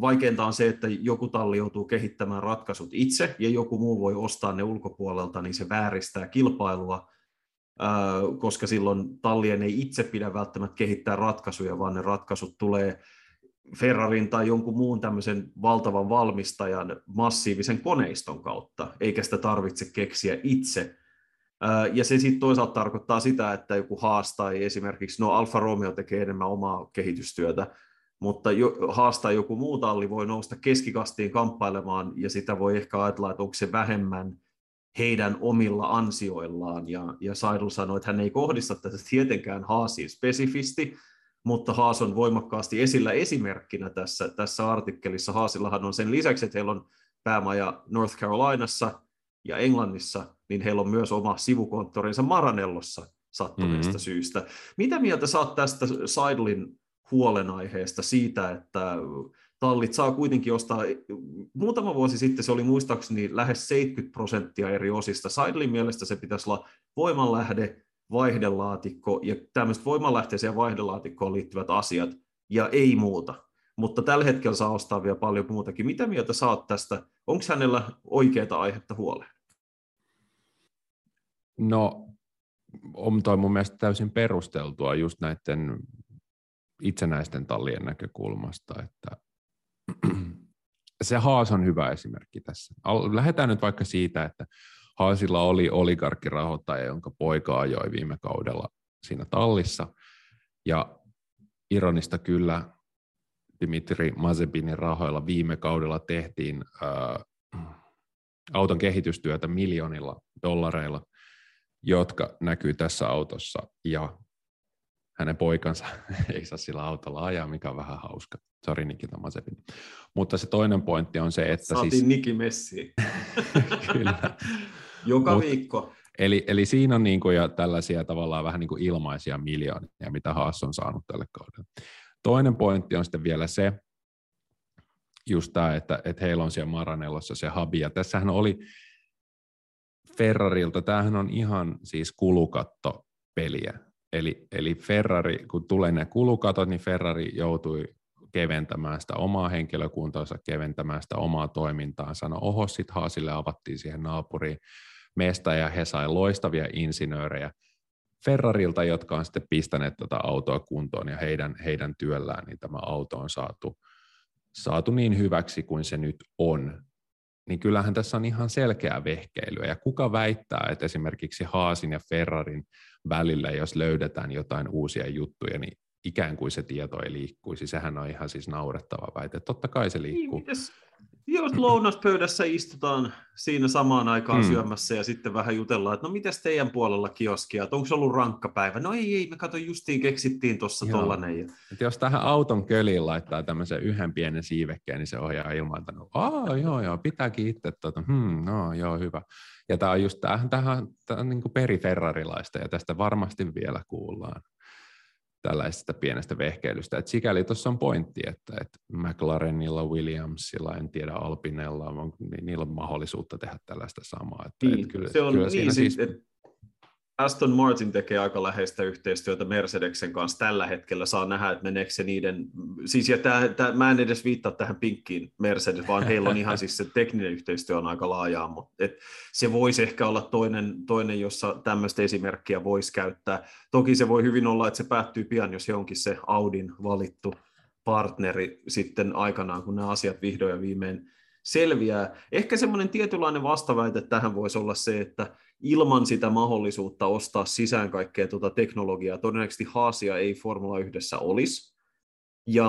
vaikeinta on se, että joku talli joutuu kehittämään ratkaisut itse ja joku muu voi ostaa ne ulkopuolelta, niin se vääristää kilpailua, äh, koska silloin tallien ei itse pidä välttämättä kehittää ratkaisuja, vaan ne ratkaisut tulee Ferrarin tai jonkun muun tämmöisen valtavan valmistajan massiivisen koneiston kautta, eikä sitä tarvitse keksiä itse. Ja se sitten toisaalta tarkoittaa sitä, että joku haastaa esimerkiksi, no Alfa Romeo tekee enemmän omaa kehitystyötä, mutta jo, haastaa joku muu talli voi nousta keskikastiin kamppailemaan, ja sitä voi ehkä ajatella, että onko se vähemmän heidän omilla ansioillaan. Ja, ja Seidel sanoi, että hän ei kohdista tätä tietenkään haasiin spesifisti, mutta Haas on voimakkaasti esillä esimerkkinä tässä, tässä artikkelissa. Haasillahan on sen lisäksi, että heillä on päämaja North Carolinassa ja Englannissa, niin heillä on myös oma sivukonttorinsa Maranellossa sattuneesta mm-hmm. syystä. Mitä mieltä saat tästä Seidlin huolenaiheesta siitä, että tallit saa kuitenkin ostaa, muutama vuosi sitten se oli muistaakseni lähes 70 prosenttia eri osista. Seidlin mielestä se pitäisi olla voimanlähde, vaihdelaatikko ja tämmöiset voimanlähteeseen ja vaihdelaatikkoon liittyvät asiat ja ei muuta. Mutta tällä hetkellä saa ostaa vielä paljon muutakin. Mitä mieltä saat tästä? Onko hänellä oikeaa aihetta huoleen?
No, on toi mun mielestä täysin perusteltua just näiden itsenäisten tallien näkökulmasta, että se Haas on hyvä esimerkki tässä. Lähdetään nyt vaikka siitä, että Haasilla oli oligarkkirahoittaja, jonka poika ajoi viime kaudella siinä tallissa, ja ironista kyllä Dimitri Mazepinin rahoilla viime kaudella tehtiin ää, auton kehitystyötä miljoonilla dollareilla, jotka näkyy tässä autossa, ja hänen poikansa ei saa sillä autolla ajaa, mikä on vähän hauska. Sori Nikita Mazepin. Mutta se toinen pointti on se, että
Saatiin
siis...
Niki Messi.
Kyllä.
Joka Mut, viikko.
Eli, eli siinä on niin kuin jo tällaisia tavallaan vähän niin kuin ilmaisia miljoonia, mitä Haas on saanut tälle kaudelle. Toinen pointti on sitten vielä se, just tämä, että, että heillä on siellä Maranellossa se habi, ja tässähän oli Ferrarilta, tämähän on ihan siis kulukatto peliä. Eli, eli Ferrari, kun tulee ne kulukatot, niin Ferrari joutui keventämään sitä omaa henkilökuntaansa, keventämään sitä omaa toimintaansa. No oho, sitten Haasille avattiin siihen naapuriin mesta ja he sai loistavia insinöörejä Ferrarilta, jotka on sitten pistäneet tätä autoa kuntoon ja heidän, heidän työllään niin tämä auto on saatu, saatu niin hyväksi kuin se nyt on. Niin kyllähän tässä on ihan selkeää vehkeilyä. Ja kuka väittää, että esimerkiksi Haasin ja Ferrarin välillä, jos löydetään jotain uusia juttuja, niin ikään kuin se tieto ei liikkuisi. Sehän on ihan siis naurettava väite. Totta kai se liikkuu. Niin,
jos, jos lounaspöydässä istutaan siinä samaan aikaan hmm. syömässä ja sitten vähän jutellaan, että no mitäs teidän puolella kioskia, että onko se ollut rankka päivä? No ei, ei, me kato justiin keksittiin tuossa tollanen. Ja...
Et jos tähän auton köliin laittaa tämmöisen yhden pienen siivekkeen, niin se ohjaa ilman, että no, Aa, joo, joo, pitääkin itse, tuota, hmm, no joo, hyvä. Ja tämä on just tämähän, tämähän, tämä on niin periferrarilaista ja tästä varmasti vielä kuullaan tällaisesta pienestä vehkeilystä. Et sikäli tuossa on pointti, että, että McLarenilla, Williamsilla, en tiedä Alpinella, on, niin niillä on mahdollisuutta tehdä tällaista samaa. Että,
niin, että kyllä, se on kyllä niin, siis, et Aston Martin tekee aika läheistä yhteistyötä Mercedeksen kanssa tällä hetkellä. Saa nähdä, että meneekö se niiden... Siis, ja tää, tää, mä en edes viittaa tähän pinkkiin Mercedes, vaan heillä on ihan siis se tekninen yhteistyö on aika laajaa, mutta et se voisi ehkä olla toinen, toinen, jossa tämmöistä esimerkkiä voisi käyttää. Toki se voi hyvin olla, että se päättyy pian, jos he onkin se Audin valittu partneri sitten aikanaan, kun nämä asiat vihdoin ja viimein selviää. Ehkä semmoinen tietynlainen vastaväite tähän voisi olla se, että ilman sitä mahdollisuutta ostaa sisään kaikkea tuota teknologiaa, todennäköisesti haasia ei Formula 1 olisi. Ja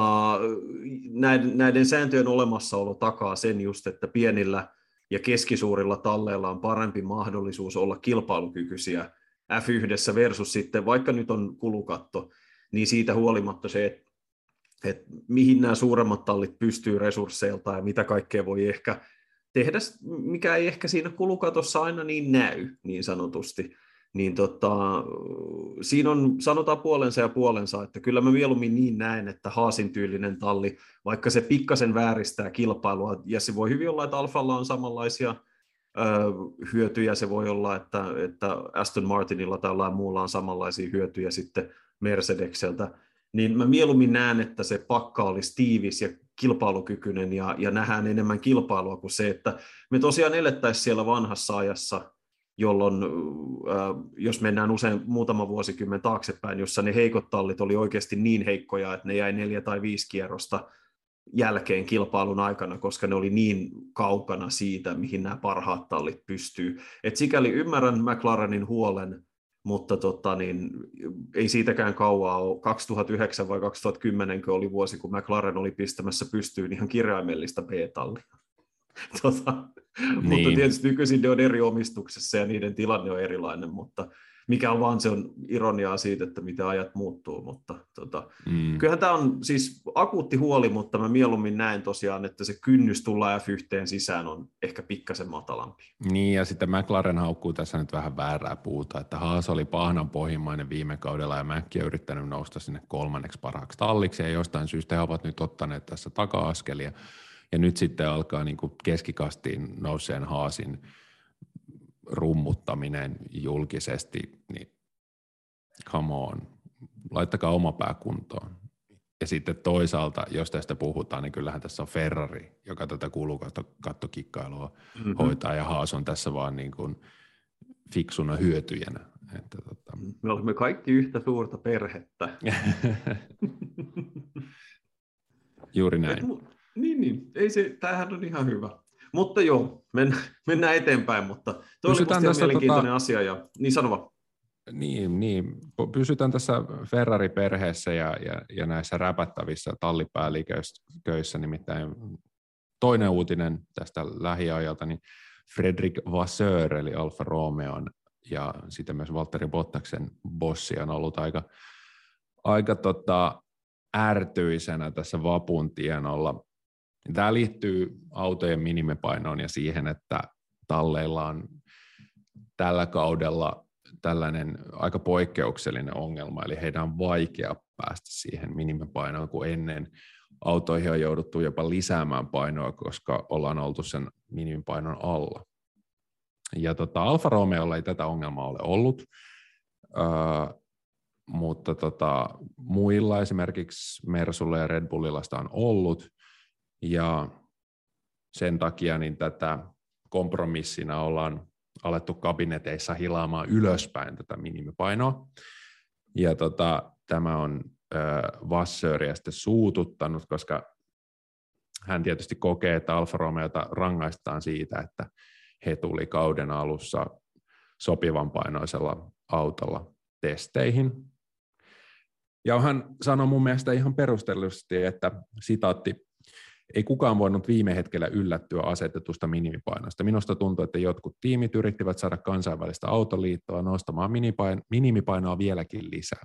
näiden, näiden sääntöjen olemassaolo takaa sen just, että pienillä ja keskisuurilla talleilla on parempi mahdollisuus olla kilpailukykyisiä F1 versus sitten, vaikka nyt on kulukatto, niin siitä huolimatta se, että, että mihin nämä suuremmat tallit pystyy resursseilta ja mitä kaikkea voi ehkä tehdä, mikä ei ehkä siinä kulukatossa aina niin näy, niin sanotusti. Niin tota, siinä on, sanotaan puolensa ja puolensa, että kyllä mä mieluummin niin näen, että Haasin tyylinen talli, vaikka se pikkasen vääristää kilpailua, ja se voi hyvin olla, että Alfalla on samanlaisia ö, hyötyjä, se voi olla, että, että Aston Martinilla tai jollain muulla on samanlaisia hyötyjä sitten Mercedekseltä, niin mä mieluummin näen, että se pakka olisi tiivis ja kilpailukykyinen ja, ja nähdään enemmän kilpailua kuin se, että me tosiaan elettäisiin siellä vanhassa ajassa, jolloin, äh, jos mennään usein muutama vuosikymmen taaksepäin, jossa ne heikot tallit oli oikeasti niin heikkoja, että ne jäi neljä tai viisi kierrosta jälkeen kilpailun aikana, koska ne oli niin kaukana siitä, mihin nämä parhaat tallit pystyy. Et sikäli ymmärrän McLarenin huolen, mutta tota, niin, ei siitäkään kauaa ole. 2009 vai 2010 kun oli vuosi, kun McLaren oli pistämässä pystyyn ihan kirjaimellista B-tallia. tota, niin. Mutta tietysti nykyisin ne on eri omistuksessa ja niiden tilanne on erilainen, mutta mikä on vaan se on ironiaa siitä, että mitä ajat muuttuu, mutta tota,
Mm.
kyllähän tämä on siis akuutti huoli, mutta mä mieluummin näen tosiaan, että se kynnys tulla F1 sisään on ehkä pikkasen matalampi.
Niin, ja sitten McLaren haukkuu tässä nyt vähän väärää puuta, että Haas oli pahnan pohjimmainen viime kaudella, ja Mäkki on yrittänyt nousta sinne kolmanneksi parhaaksi talliksi, ja jostain syystä he ovat nyt ottaneet tässä taka-askelia, ja nyt sitten alkaa niin kuin keskikastiin nouseen Haasin rummuttaminen julkisesti, niin come on, laittakaa oma pää kuntoon. Ja sitten toisaalta, jos tästä puhutaan, niin kyllähän tässä on Ferrari, joka tätä kuulukattokikkailua
Mm-hmm.
hoitaa, ja Haas on tässä vaan niin kuin fiksuna hyötyjänä. Että tota.
Me olemme kaikki yhtä suurta perhettä.
Juuri
Et
näin.
mu- niin, niin. Ei se, tämähän on ihan hyvä. Mutta joo, men, mennään eteenpäin, mutta tuo
Pysytään tässä
mielenkiintoinen
tota-
asia. Ja, niin sano vaan.
Niin, niin, pysytään tässä Ferrari-perheessä ja, ja, ja näissä räpättävissä tallipäälliköissä, nimittäin toinen uutinen tästä lähiajalta, niin Fredrik Vasseur, eli Alfa Romeon ja sitten myös Valtteri Bottaksen bossi on ollut aika, aika tota, ärtyisenä tässä vapun tienolla. Tämä liittyy autojen minimipainoon ja siihen, että talleilla on tällä kaudella tällainen aika poikkeuksellinen ongelma, eli heidän on vaikea päästä siihen minimipainoon, kun ennen autoihin on jouduttu jopa lisäämään painoa, koska ollaan oltu sen minimipainon alla. Ja tota, Alfa Romeolla ei tätä ongelmaa ole ollut, öö, mutta tota, muilla esimerkiksi Mersulla ja Red Bullilla sitä on ollut, ja sen takia niin tätä kompromissina ollaan alettu kabineteissa hilaamaan ylöspäin tätä minimipainoa. Ja tota, tämä on Vassööriä sitten suututtanut, koska hän tietysti kokee, että Alfa Romeota rangaistaan siitä, että he tuli kauden alussa sopivan painoisella autolla testeihin. Ja hän sanoi mun mielestä ihan perustellusti, että sitaatti, ei kukaan voinut viime hetkellä yllättyä asetetusta minimipainosta. Minusta tuntuu, että jotkut tiimit yrittivät saada kansainvälistä autoliittoa nostamaan minimipainoa vieläkin lisää.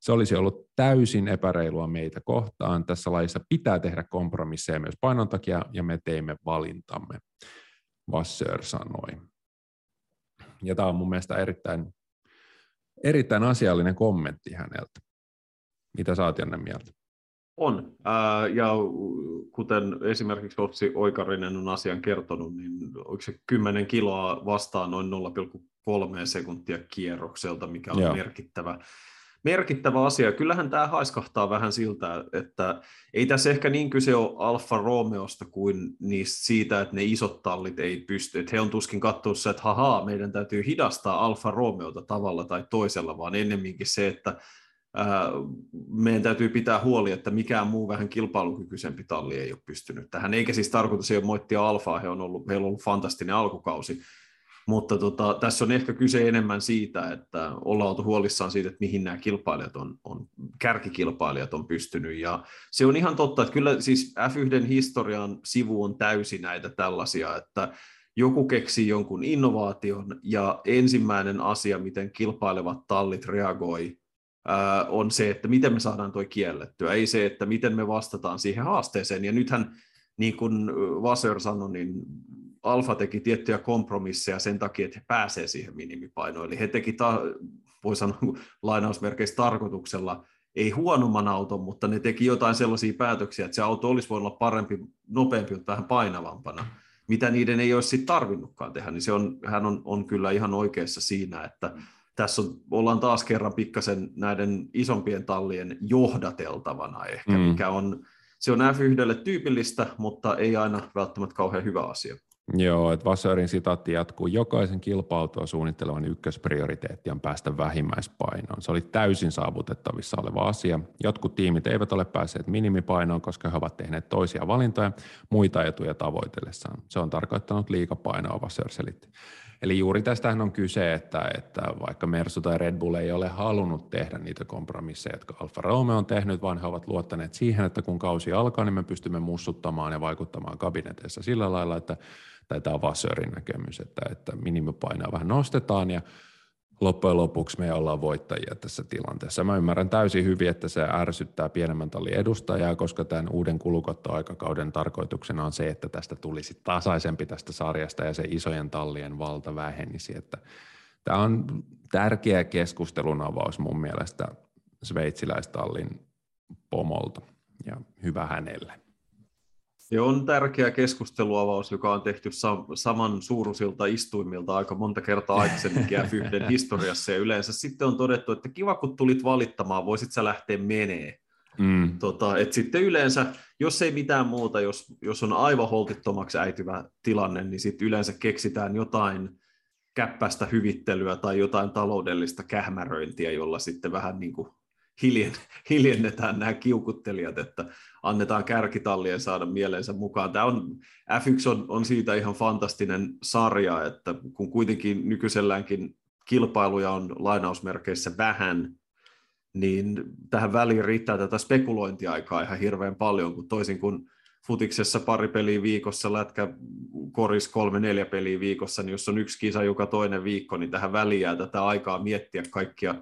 Se olisi ollut täysin epäreilua meitä kohtaan. Tässä lajissa pitää tehdä kompromisseja myös painon takia, ja me teimme valintamme, Vassör sanoi. Ja tämä on mun mielestä erittäin, erittäin asiallinen kommentti häneltä. Mitä sä oot mieltä?
On. Ää, ja kuten esimerkiksi Otsi Oikarinen on asian kertonut, niin onko se 10 kiloa vastaan noin 0,3 sekuntia kierrokselta, mikä on
Joo.
merkittävä, merkittävä asia. Kyllähän tämä haiskahtaa vähän siltä, että ei tässä ehkä niin kyse ole Alfa Romeosta kuin niistä siitä, että ne isot tallit ei pysty. Että he on tuskin katsossa, että hahaa, meidän täytyy hidastaa Alfa Romeota tavalla tai toisella, vaan ennemminkin se, että meidän täytyy pitää huoli, että mikään muu vähän kilpailukykyisempi talli ei ole pystynyt tähän. Eikä siis tarkoitus ei ole moittia Alfaa, he on ollut, heillä on ollut fantastinen alkukausi, mutta tota, tässä on ehkä kyse enemmän siitä, että ollaan oltu huolissaan siitä, että mihin nämä kilpailijat on, on, kärkikilpailijat on pystynyt. Ja se on ihan totta, että kyllä siis F1 historian sivu on täysin näitä tällaisia, että joku keksii jonkun innovaation ja ensimmäinen asia, miten kilpailevat tallit reagoi, on se, että miten me saadaan tuo kiellettyä, ei se, että miten me vastataan siihen haasteeseen. Ja nythän, niin kuin Vasseur sanoi, niin Alfa teki tiettyjä kompromisseja sen takia, että he pääsee siihen minimipainoon. Eli he teki, ta- voi sanoa lainausmerkeissä tarkoituksella, ei huonomman auton, mutta ne teki jotain sellaisia päätöksiä, että se auto olisi voinut olla parempi, nopeampi, mutta vähän painavampana, mitä niiden ei olisi sitten tarvinnutkaan tehdä. Niin se on, hän on, on kyllä ihan oikeassa siinä, että tässä on, ollaan taas kerran pikkasen näiden isompien tallien johdateltavana ehkä,
Mm.
mikä on, se on F1 tyypillistä, mutta ei aina välttämättä kauhean hyvä asia.
Joo, että Vassörin sitaatti jatkuu. Jokaisen kilpautoa suunnittelevan ykkösprioriteetti on päästä vähimmäispainoon. Se oli täysin saavutettavissa oleva asia. Jotkut tiimit eivät ole päässeet minimipainoon, koska he ovat tehneet toisia valintoja muita etuja tavoitellessaan. Se on tarkoittanut liikapainoa, Vassör selitti. Eli juuri tästähän on kyse, että, että vaikka Mersu tai Red Bull ei ole halunnut tehdä niitä kompromisseja, jotka Alfa Romeo on tehnyt, vaan he ovat luottaneet siihen, että kun kausi alkaa, niin me pystymme mussuttamaan ja vaikuttamaan kabineteissa sillä lailla, että tai tämä on Vassörin näkemys, että, että minimipainoa vähän nostetaan ja loppujen lopuksi me ollaan voittajia tässä tilanteessa. Mä ymmärrän täysin hyvin, että se ärsyttää pienemmän tallin edustajaa, koska tämän uuden kulukottoaikakauden tarkoituksena on se, että tästä tulisi tasaisempi tästä sarjasta ja se isojen tallien valta vähenisi. Että tämä on tärkeä keskustelun avaus mun mielestä sveitsiläistallin pomolta ja hyvä hänelle.
Ja on tärkeä keskusteluavaus, joka on tehty saman suuruisilta istuimilta aika monta kertaa aikaisemminkin F1 historiassa. Ja yleensä sitten on todettu, että kiva kun tulit valittamaan, voisit sä lähteä menee. Mm. Tota, et sitten yleensä, jos ei mitään muuta, jos, jos on aivan holtittomaksi äityvä tilanne, niin sitten yleensä keksitään jotain käppästä hyvittelyä tai jotain taloudellista kähmäröintiä, jolla sitten vähän niin kuin hiljen, hiljennetään nämä kiukuttelijat, että annetaan kärkitallien saada mielensä mukaan. Tämä on, F1 on, on siitä ihan fantastinen sarja, että kun kuitenkin nykyiselläänkin kilpailuja on lainausmerkeissä vähän, niin tähän väliin riittää tätä spekulointiaikaa ihan hirveän paljon, kun toisin kuin futiksessa pari peliä viikossa, lätkä koris kolme neljä peliä viikossa, niin jos on yksi kisa joka toinen viikko, niin tähän väliin jää tätä aikaa miettiä kaikkia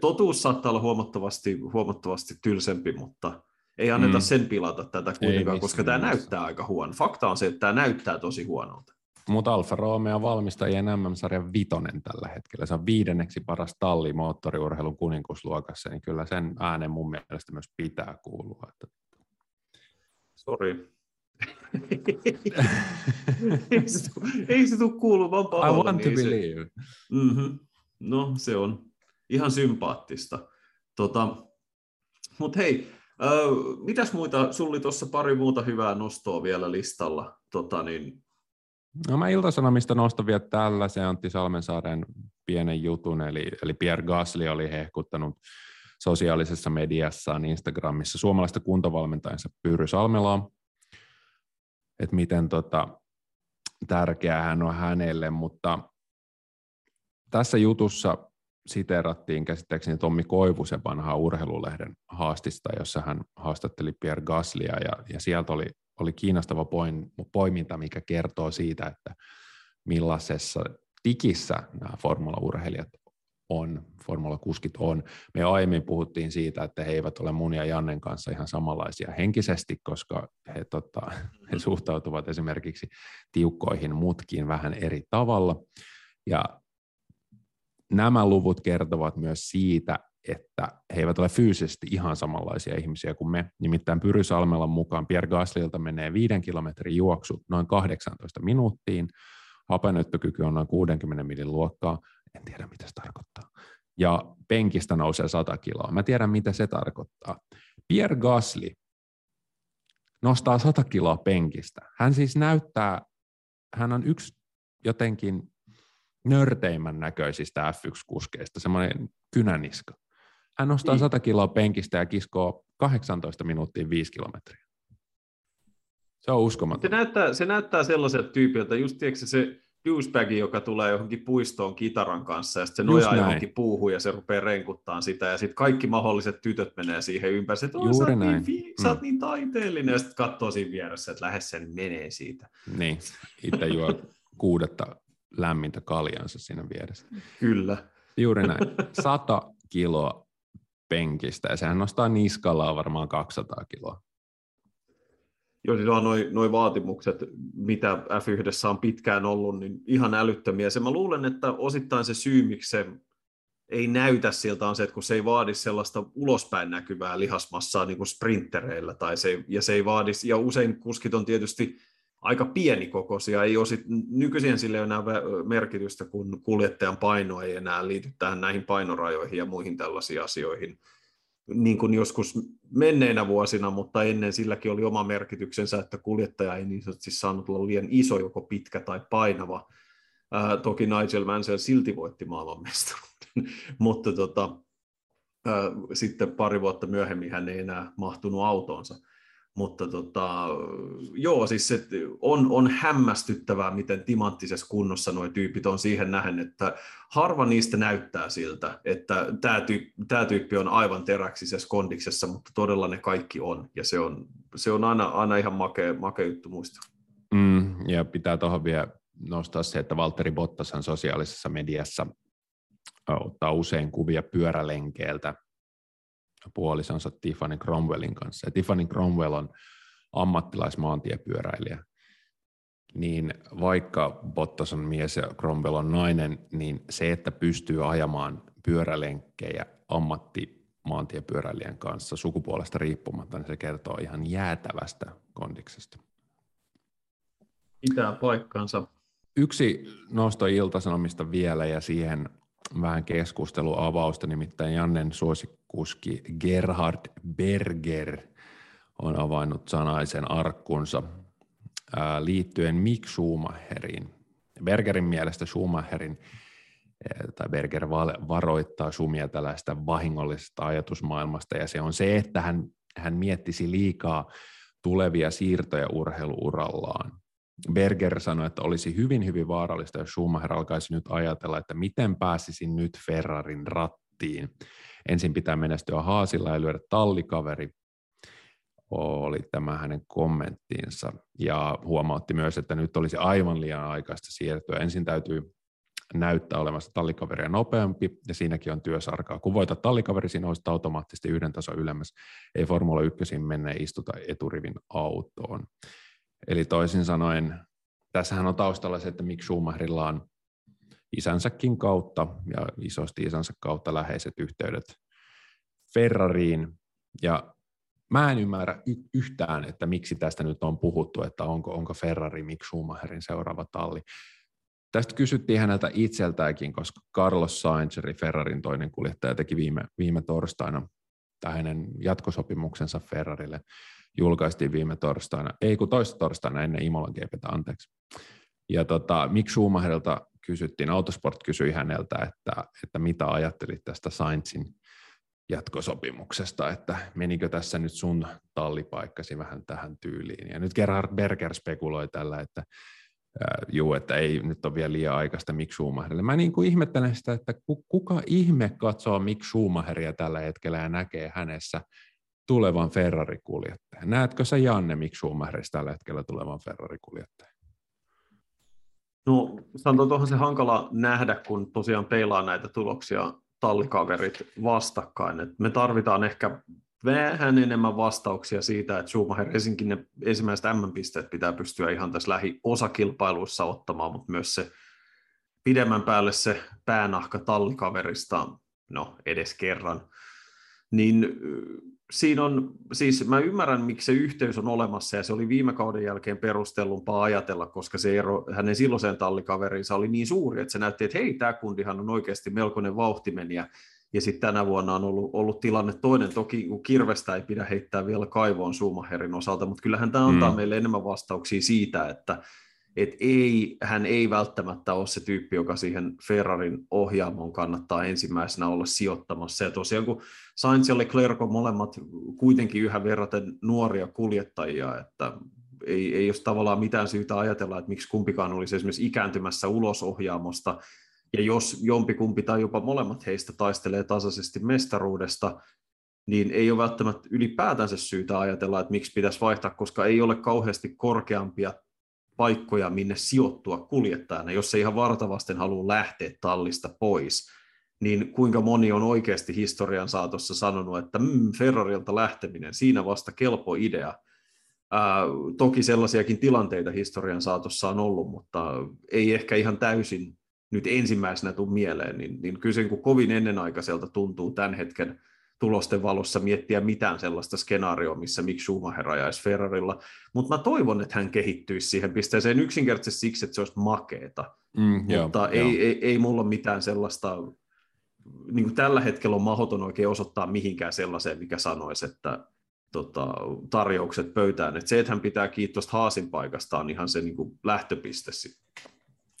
Totuus saattaa olla huomattavasti, huomattavasti tylsempi, mutta ei anneta mm. sen pilata tätä kuitenkaan, koska tämä näyttää aika huono. Fakta on se, että tämä näyttää tosi huonolta.
Mutta Alfa Romeo valmistajien MM-sarjan vitonen tällä hetkellä. Se on viidenneksi paras talli moottoriurheilun kuninkusluokassa, niin kyllä sen äänen mun mielestä myös pitää kuulua. Että...
Sori. ei se tule kuulumaan
I want to believe.
Mm-hmm. No, se on ihan sympaattista. Tota, Mutta hei, äh, mitäs muita, sulla tuossa pari muuta hyvää nostoa vielä listalla. Tota, niin...
No mä Iltasanomista nostan vielä tällaisen Antti Salmensaaren pienen jutun, eli, eli Pierre Gasly oli hehkuttanut sosiaalisessa mediassaan Instagramissa suomalaista kuntovalmentajansa Pyry Salmelaa, että miten tota, tärkeää hän on hänelle, mutta tässä jutussa siteerattiin käsittääkseni Tommi Koivusen vanhaa urheilulehden haastista, jossa hän haastatteli Pierre Gaslia, ja, ja sieltä oli, oli kiinnostava poin, poiminta, mikä kertoo siitä, että millaisessa tikissä nämä formula-urheilijat on, formula-kuskit on. Me aiemmin puhuttiin siitä, että he eivät ole mun ja Jannen kanssa ihan samanlaisia henkisesti, koska he, tota, he suhtautuvat esimerkiksi tiukkoihin mutkiin vähän eri tavalla. Ja nämä luvut kertovat myös siitä, että he eivät ole fyysisesti ihan samanlaisia ihmisiä kuin me. Nimittäin Pyry Salmelan mukaan Pierre Gaslilta menee viiden kilometrin juoksu noin 18 minuuttiin, hapenöttökyky on noin 60 millin luokkaa, en tiedä mitä se tarkoittaa, ja penkistä nousee 100 kiloa. Mä tiedän mitä se tarkoittaa. Pierre Gasly nostaa 100 kiloa penkistä. Hän siis näyttää, hän on yksi jotenkin nörteimmän näköisistä F1-kuskeista, semmoinen kynäniska. Hän nostaa niin. 100 kiloa penkistä ja kiskoo 18 minuuttia 5 kilometriä. Se on uskomaton.
Se näyttää, se näyttää sellaiselta tyypiltä, just tiedätkö, se douchebag, joka tulee johonkin puistoon kitaran kanssa ja sitten se nojaa johonkin puuhun ja se rupeaa renkuttaan sitä ja sitten kaikki mahdolliset tytöt menee siihen ympäri, että Juuri sä, oot näin. Niin, sä oot mm. niin taiteellinen ja sitten katsoo siinä vieressä, että lähes sen menee siitä.
Niin, itse juo kuudetta lämmintä kaljansa siinä vieressä.
Kyllä.
Juuri näin. 100 kiloa penkistä, ja sehän nostaa niskalla varmaan 200 kiloa.
Joo, siis on noin noi vaatimukset, mitä F1 on pitkään ollut, niin ihan älyttömiä. Se mä luulen, että osittain se syy, miksi se ei näytä siltä, on se, että kun se ei vaadi sellaista ulospäin näkyvää lihasmassaa niin kuin sprintereillä, tai se, ja se ei vaadi, ja usein kuskit on tietysti aika pienikokoisia. Ei ole sit, nykyisin sille enää merkitystä, kun kuljettajan paino ei enää liity tähän näihin painorajoihin ja muihin tällaisiin asioihin. Niin kuin joskus menneinä vuosina, mutta ennen silläkin oli oma merkityksensä, että kuljettaja ei niin sanotusti saanut olla liian iso, joko pitkä tai painava. Ää, toki Nigel Mansell silti voitti maailmanmestaruuden, mutta tota, ää, sitten pari vuotta myöhemmin hän ei enää mahtunut autoonsa mutta tota, joo, siis se on, on hämmästyttävää, miten timanttisessa kunnossa nuo tyypit on siihen nähden, että harva niistä näyttää siltä, että tämä tyyppi, tämä tyyppi on aivan teräksisessä kondiksessa, mutta todella ne kaikki on, ja se on, se on aina, aina ihan makea, makea juttu muistaa.
Mm, ja pitää tuohon vielä nostaa se, että Valtteri Bottas sosiaalisessa mediassa ottaa usein kuvia pyörälenkeiltä puolisonsa Tiffany Cromwellin kanssa. Ja Tiffany Cromwell on ammattilaismaantiepyöräilijä, niin vaikka Bottas on mies ja Cromwell on nainen, niin se, että pystyy ajamaan pyörälenkkejä ammattimaantiepyöräilijän kanssa sukupuolesta riippumatta, niin se kertoo ihan jäätävästä kondiksesta.
Pitää paikkansa.
Yksi nosto iltasanomista vielä ja siihen vähän keskusteluavausta, nimittäin Jannen suosikuski Gerhard Berger on avainnut sanaisen arkkunsa liittyen Mick Schumacheriin. Bergerin mielestä Schumacherin tai Berger varoittaa Schumia tällaista vahingollisesta ajatusmaailmasta, ja se on se, että hän, hän miettisi liikaa tulevia siirtoja urheiluurallaan. Berger sanoi, että olisi hyvin, hyvin vaarallista, jos Schumacher alkaisi nyt ajatella, että miten pääsisin nyt Ferrarin rattiin. Ensin pitää menestyä haasilla ja lyödä tallikaveri, oli tämä hänen kommenttinsa. Ja huomautti myös, että nyt olisi aivan liian aikaista siirtyä. Ensin täytyy näyttää olemassa tallikaveria nopeampi, ja siinäkin on työsarkaa. Kun voitat tallikaveri, siinä olisi automaattisesti yhden tason ylemmäs. Ei Formula 1 menne istuta eturivin autoon. Eli toisin sanoen, tässähän on taustalla se, että miksi Schumacherilla on isänsäkin kautta ja isosti isänsä kautta läheiset yhteydet Ferrariin. Ja mä en ymmärrä y- yhtään, että miksi tästä nyt on puhuttu, että onko, onko Ferrari Mick Schumacherin seuraava talli. Tästä kysyttiin häneltä itseltäänkin, koska Carlos Sainz, eli Ferrarin toinen kuljettaja, teki viime, viime torstaina tai hänen jatkosopimuksensa Ferrarille julkaistiin viime torstaina, ei kun toista torstaina ennen Imolan GPtä, anteeksi. Ja tota, Mick Schumacherilta kysyttiin, Autosport kysyi häneltä, että, että mitä ajattelit tästä Sainzin jatkosopimuksesta, että menikö tässä nyt sun tallipaikkasi vähän tähän tyyliin. Ja nyt Gerhard Berger spekuloi tällä, että äh, juu, että ei nyt ole vielä liian aikaista Mick Schumacherille. Mä niin kuin ihmettelen sitä, että kuka ihme katsoo Mick Schumacheria tällä hetkellä ja näkee hänessä tulevan Ferrari-kuljettajan. Näetkö sä Janne Mick Schumacherista tällä hetkellä tulevan Ferrari-kuljettajan?
No sanotaan tuohon se hankala nähdä, kun tosiaan peilaa näitä tuloksia tallikaverit vastakkain. Et me tarvitaan ehkä vähän enemmän vastauksia siitä, että Schumacher ensinkin ne ensimmäiset M-pisteet pitää pystyä ihan tässä lähiosakilpailuissa ottamaan, mutta myös se pidemmän päälle se päänahka tallikaverista, no edes kerran, niin siinä on, siis mä ymmärrän, miksi se yhteys on olemassa, ja se oli viime kauden jälkeen perustellumpaa ajatella, koska se ero hänen silloiseen tallikaverinsa oli niin suuri, että se näytti, että hei, tämä kundihan on oikeasti melkoinen vauhtimenijä, ja sitten tänä vuonna on ollut, ollut tilanne toinen. Toki kun kirvestä ei pidä heittää vielä kaivoon Suumaherin osalta, mutta kyllähän tämä antaa mm. meille enemmän vastauksia siitä, että et ei, hän ei välttämättä ole se tyyppi, joka siihen Ferrarin ohjaamoon kannattaa ensimmäisenä olla sijoittamassa. Ja tosiaan kun Sainz ja Leclerc on molemmat kuitenkin yhä verraten nuoria kuljettajia, että ei, ei ole tavallaan mitään syytä ajatella, että miksi kumpikaan olisi esimerkiksi ikääntymässä ulos ohjaamosta, ja jos jompikumpi tai jopa molemmat heistä taistelee tasaisesti mestaruudesta, niin ei ole välttämättä ylipäätänsä syytä ajatella, että miksi pitäisi vaihtaa, koska ei ole kauheasti korkeampia paikkoja, minne sijoittua kuljettajana, jos se ihan vartavasten haluaa lähteä tallista pois, niin kuinka moni on oikeasti historian saatossa sanonut, että mm, Ferrarilta lähteminen, siinä vasta kelpo idea. Ää, toki sellaisiakin tilanteita historian saatossa on ollut, mutta ei ehkä ihan täysin nyt ensimmäisenä tule mieleen, niin, niin kyllä se kovin ennenaikaiselta tuntuu tämän hetken tulosten valossa miettiä mitään sellaista skenaarioa, missä miksi Schumacher ajaisi Ferrarilla, mutta mä toivon, että hän kehittyisi siihen pisteeseen yksinkertaisesti siksi, että se olisi makeeta, mm, mutta joo, ei, joo. Ei, ei mulla mitään sellaista, niin kuin tällä hetkellä on mahdoton oikein osoittaa mihinkään sellaiseen, mikä sanoisi, että tota, tarjoukset pöytään, että se, että hän pitää kiitosta Haasin paikasta, on ihan se niin kuin lähtöpiste sitten.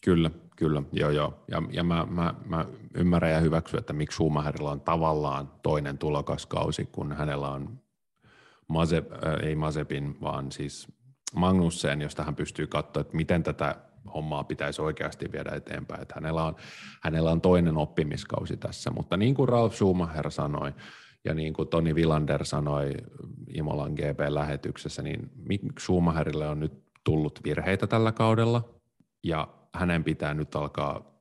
Kyllä, kyllä, joo joo. Ja, ja mä, mä, mä ymmärrän ja hyväksyn, että miksi Schumacherilla on tavallaan toinen tulokaskausi, kun hänellä on Mazep, äh, ei Mazepin, vaan siis Magnussen, josta hän pystyy katsoa, että miten tätä hommaa pitäisi oikeasti viedä eteenpäin. Että hänellä, on, hänellä on toinen oppimiskausi tässä, mutta niin kuin Ralf Schumacher sanoi, ja niin kuin Toni Villander sanoi Imolan GP-lähetyksessä, niin Schumacherille on nyt tullut virheitä tällä kaudella, ja hänen pitää nyt alkaa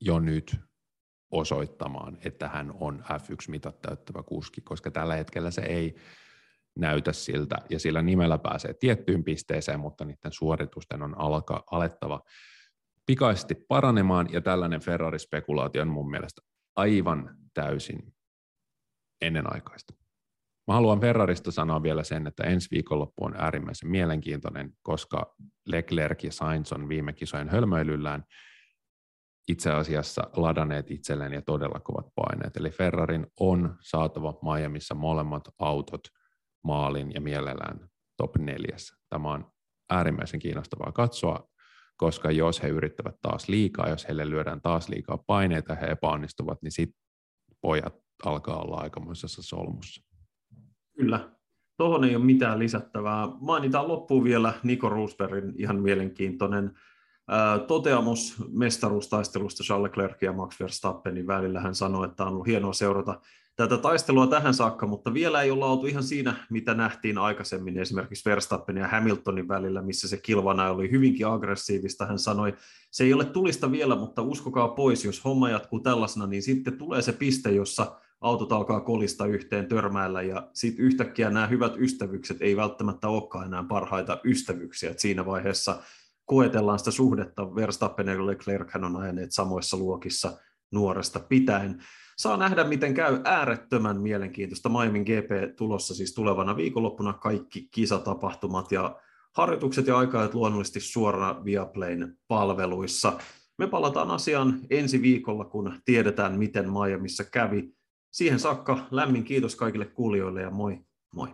jo nyt osoittamaan, että hän on F1-mitat täyttävä kuski, koska tällä hetkellä se ei näytä siltä, ja sillä nimellä pääsee tiettyyn pisteeseen, mutta niiden suoritusten on alka, alettava pikaisesti paranemaan, ja tällainen Ferrari-spekulaatio on mun mielestä aivan täysin ennenaikaista. Mä haluan Ferrarista sanoa vielä sen, että ensi viikonloppu on äärimmäisen mielenkiintoinen, koska Leclerc ja Sainz on viime kisojen hölmöilyllään itse asiassa ladaneet itselleen ja todella kovat paineet. Eli Ferrarin on saatava Miamiissa molemmat autot maalin ja mielellään top neljässä. Tämä on äärimmäisen kiinnostavaa katsoa, koska jos he yrittävät taas liikaa, jos heille lyödään taas liikaa paineita ja he epäonnistuvat, niin sitten pojat alkaa olla aikamoisessa solmussa.
Kyllä. Tuohon ei ole mitään lisättävää. Mainitaan loppuun vielä Niko Roosbergin ihan mielenkiintoinen toteamus mestaruustaistelusta Charles Leclerc ja Max Verstappenin välillä. Hän sanoi, että on ollut hienoa seurata tätä taistelua tähän saakka, mutta vielä ei olla oltu ihan siinä, mitä nähtiin aikaisemmin esimerkiksi Verstappenin ja Hamiltonin välillä, missä se kilvana oli hyvinkin aggressiivista. Hän sanoi, se ei ole tulista vielä, mutta uskokaa pois, jos homma jatkuu tällaisena, niin sitten tulee se piste, jossa autot alkaa kolista yhteen törmäillä ja sitten yhtäkkiä nämä hyvät ystävykset ei välttämättä olekaan enää parhaita ystävyyksiä. Et siinä vaiheessa koetellaan sitä suhdetta. Verstappen ja Leclerc on ajaneet samoissa luokissa nuoresta pitäen. Saa nähdä, miten käy äärettömän mielenkiintoista. Miamin GP tulossa siis tulevana viikonloppuna kaikki kisatapahtumat ja harjoitukset ja aikaa luonnollisesti suorana Viaplayn palveluissa. Me palataan asiaan ensi viikolla, kun tiedetään, miten Miamiissa kävi. Siihen saakka lämmin kiitos kaikille kuulijoille ja moi moi.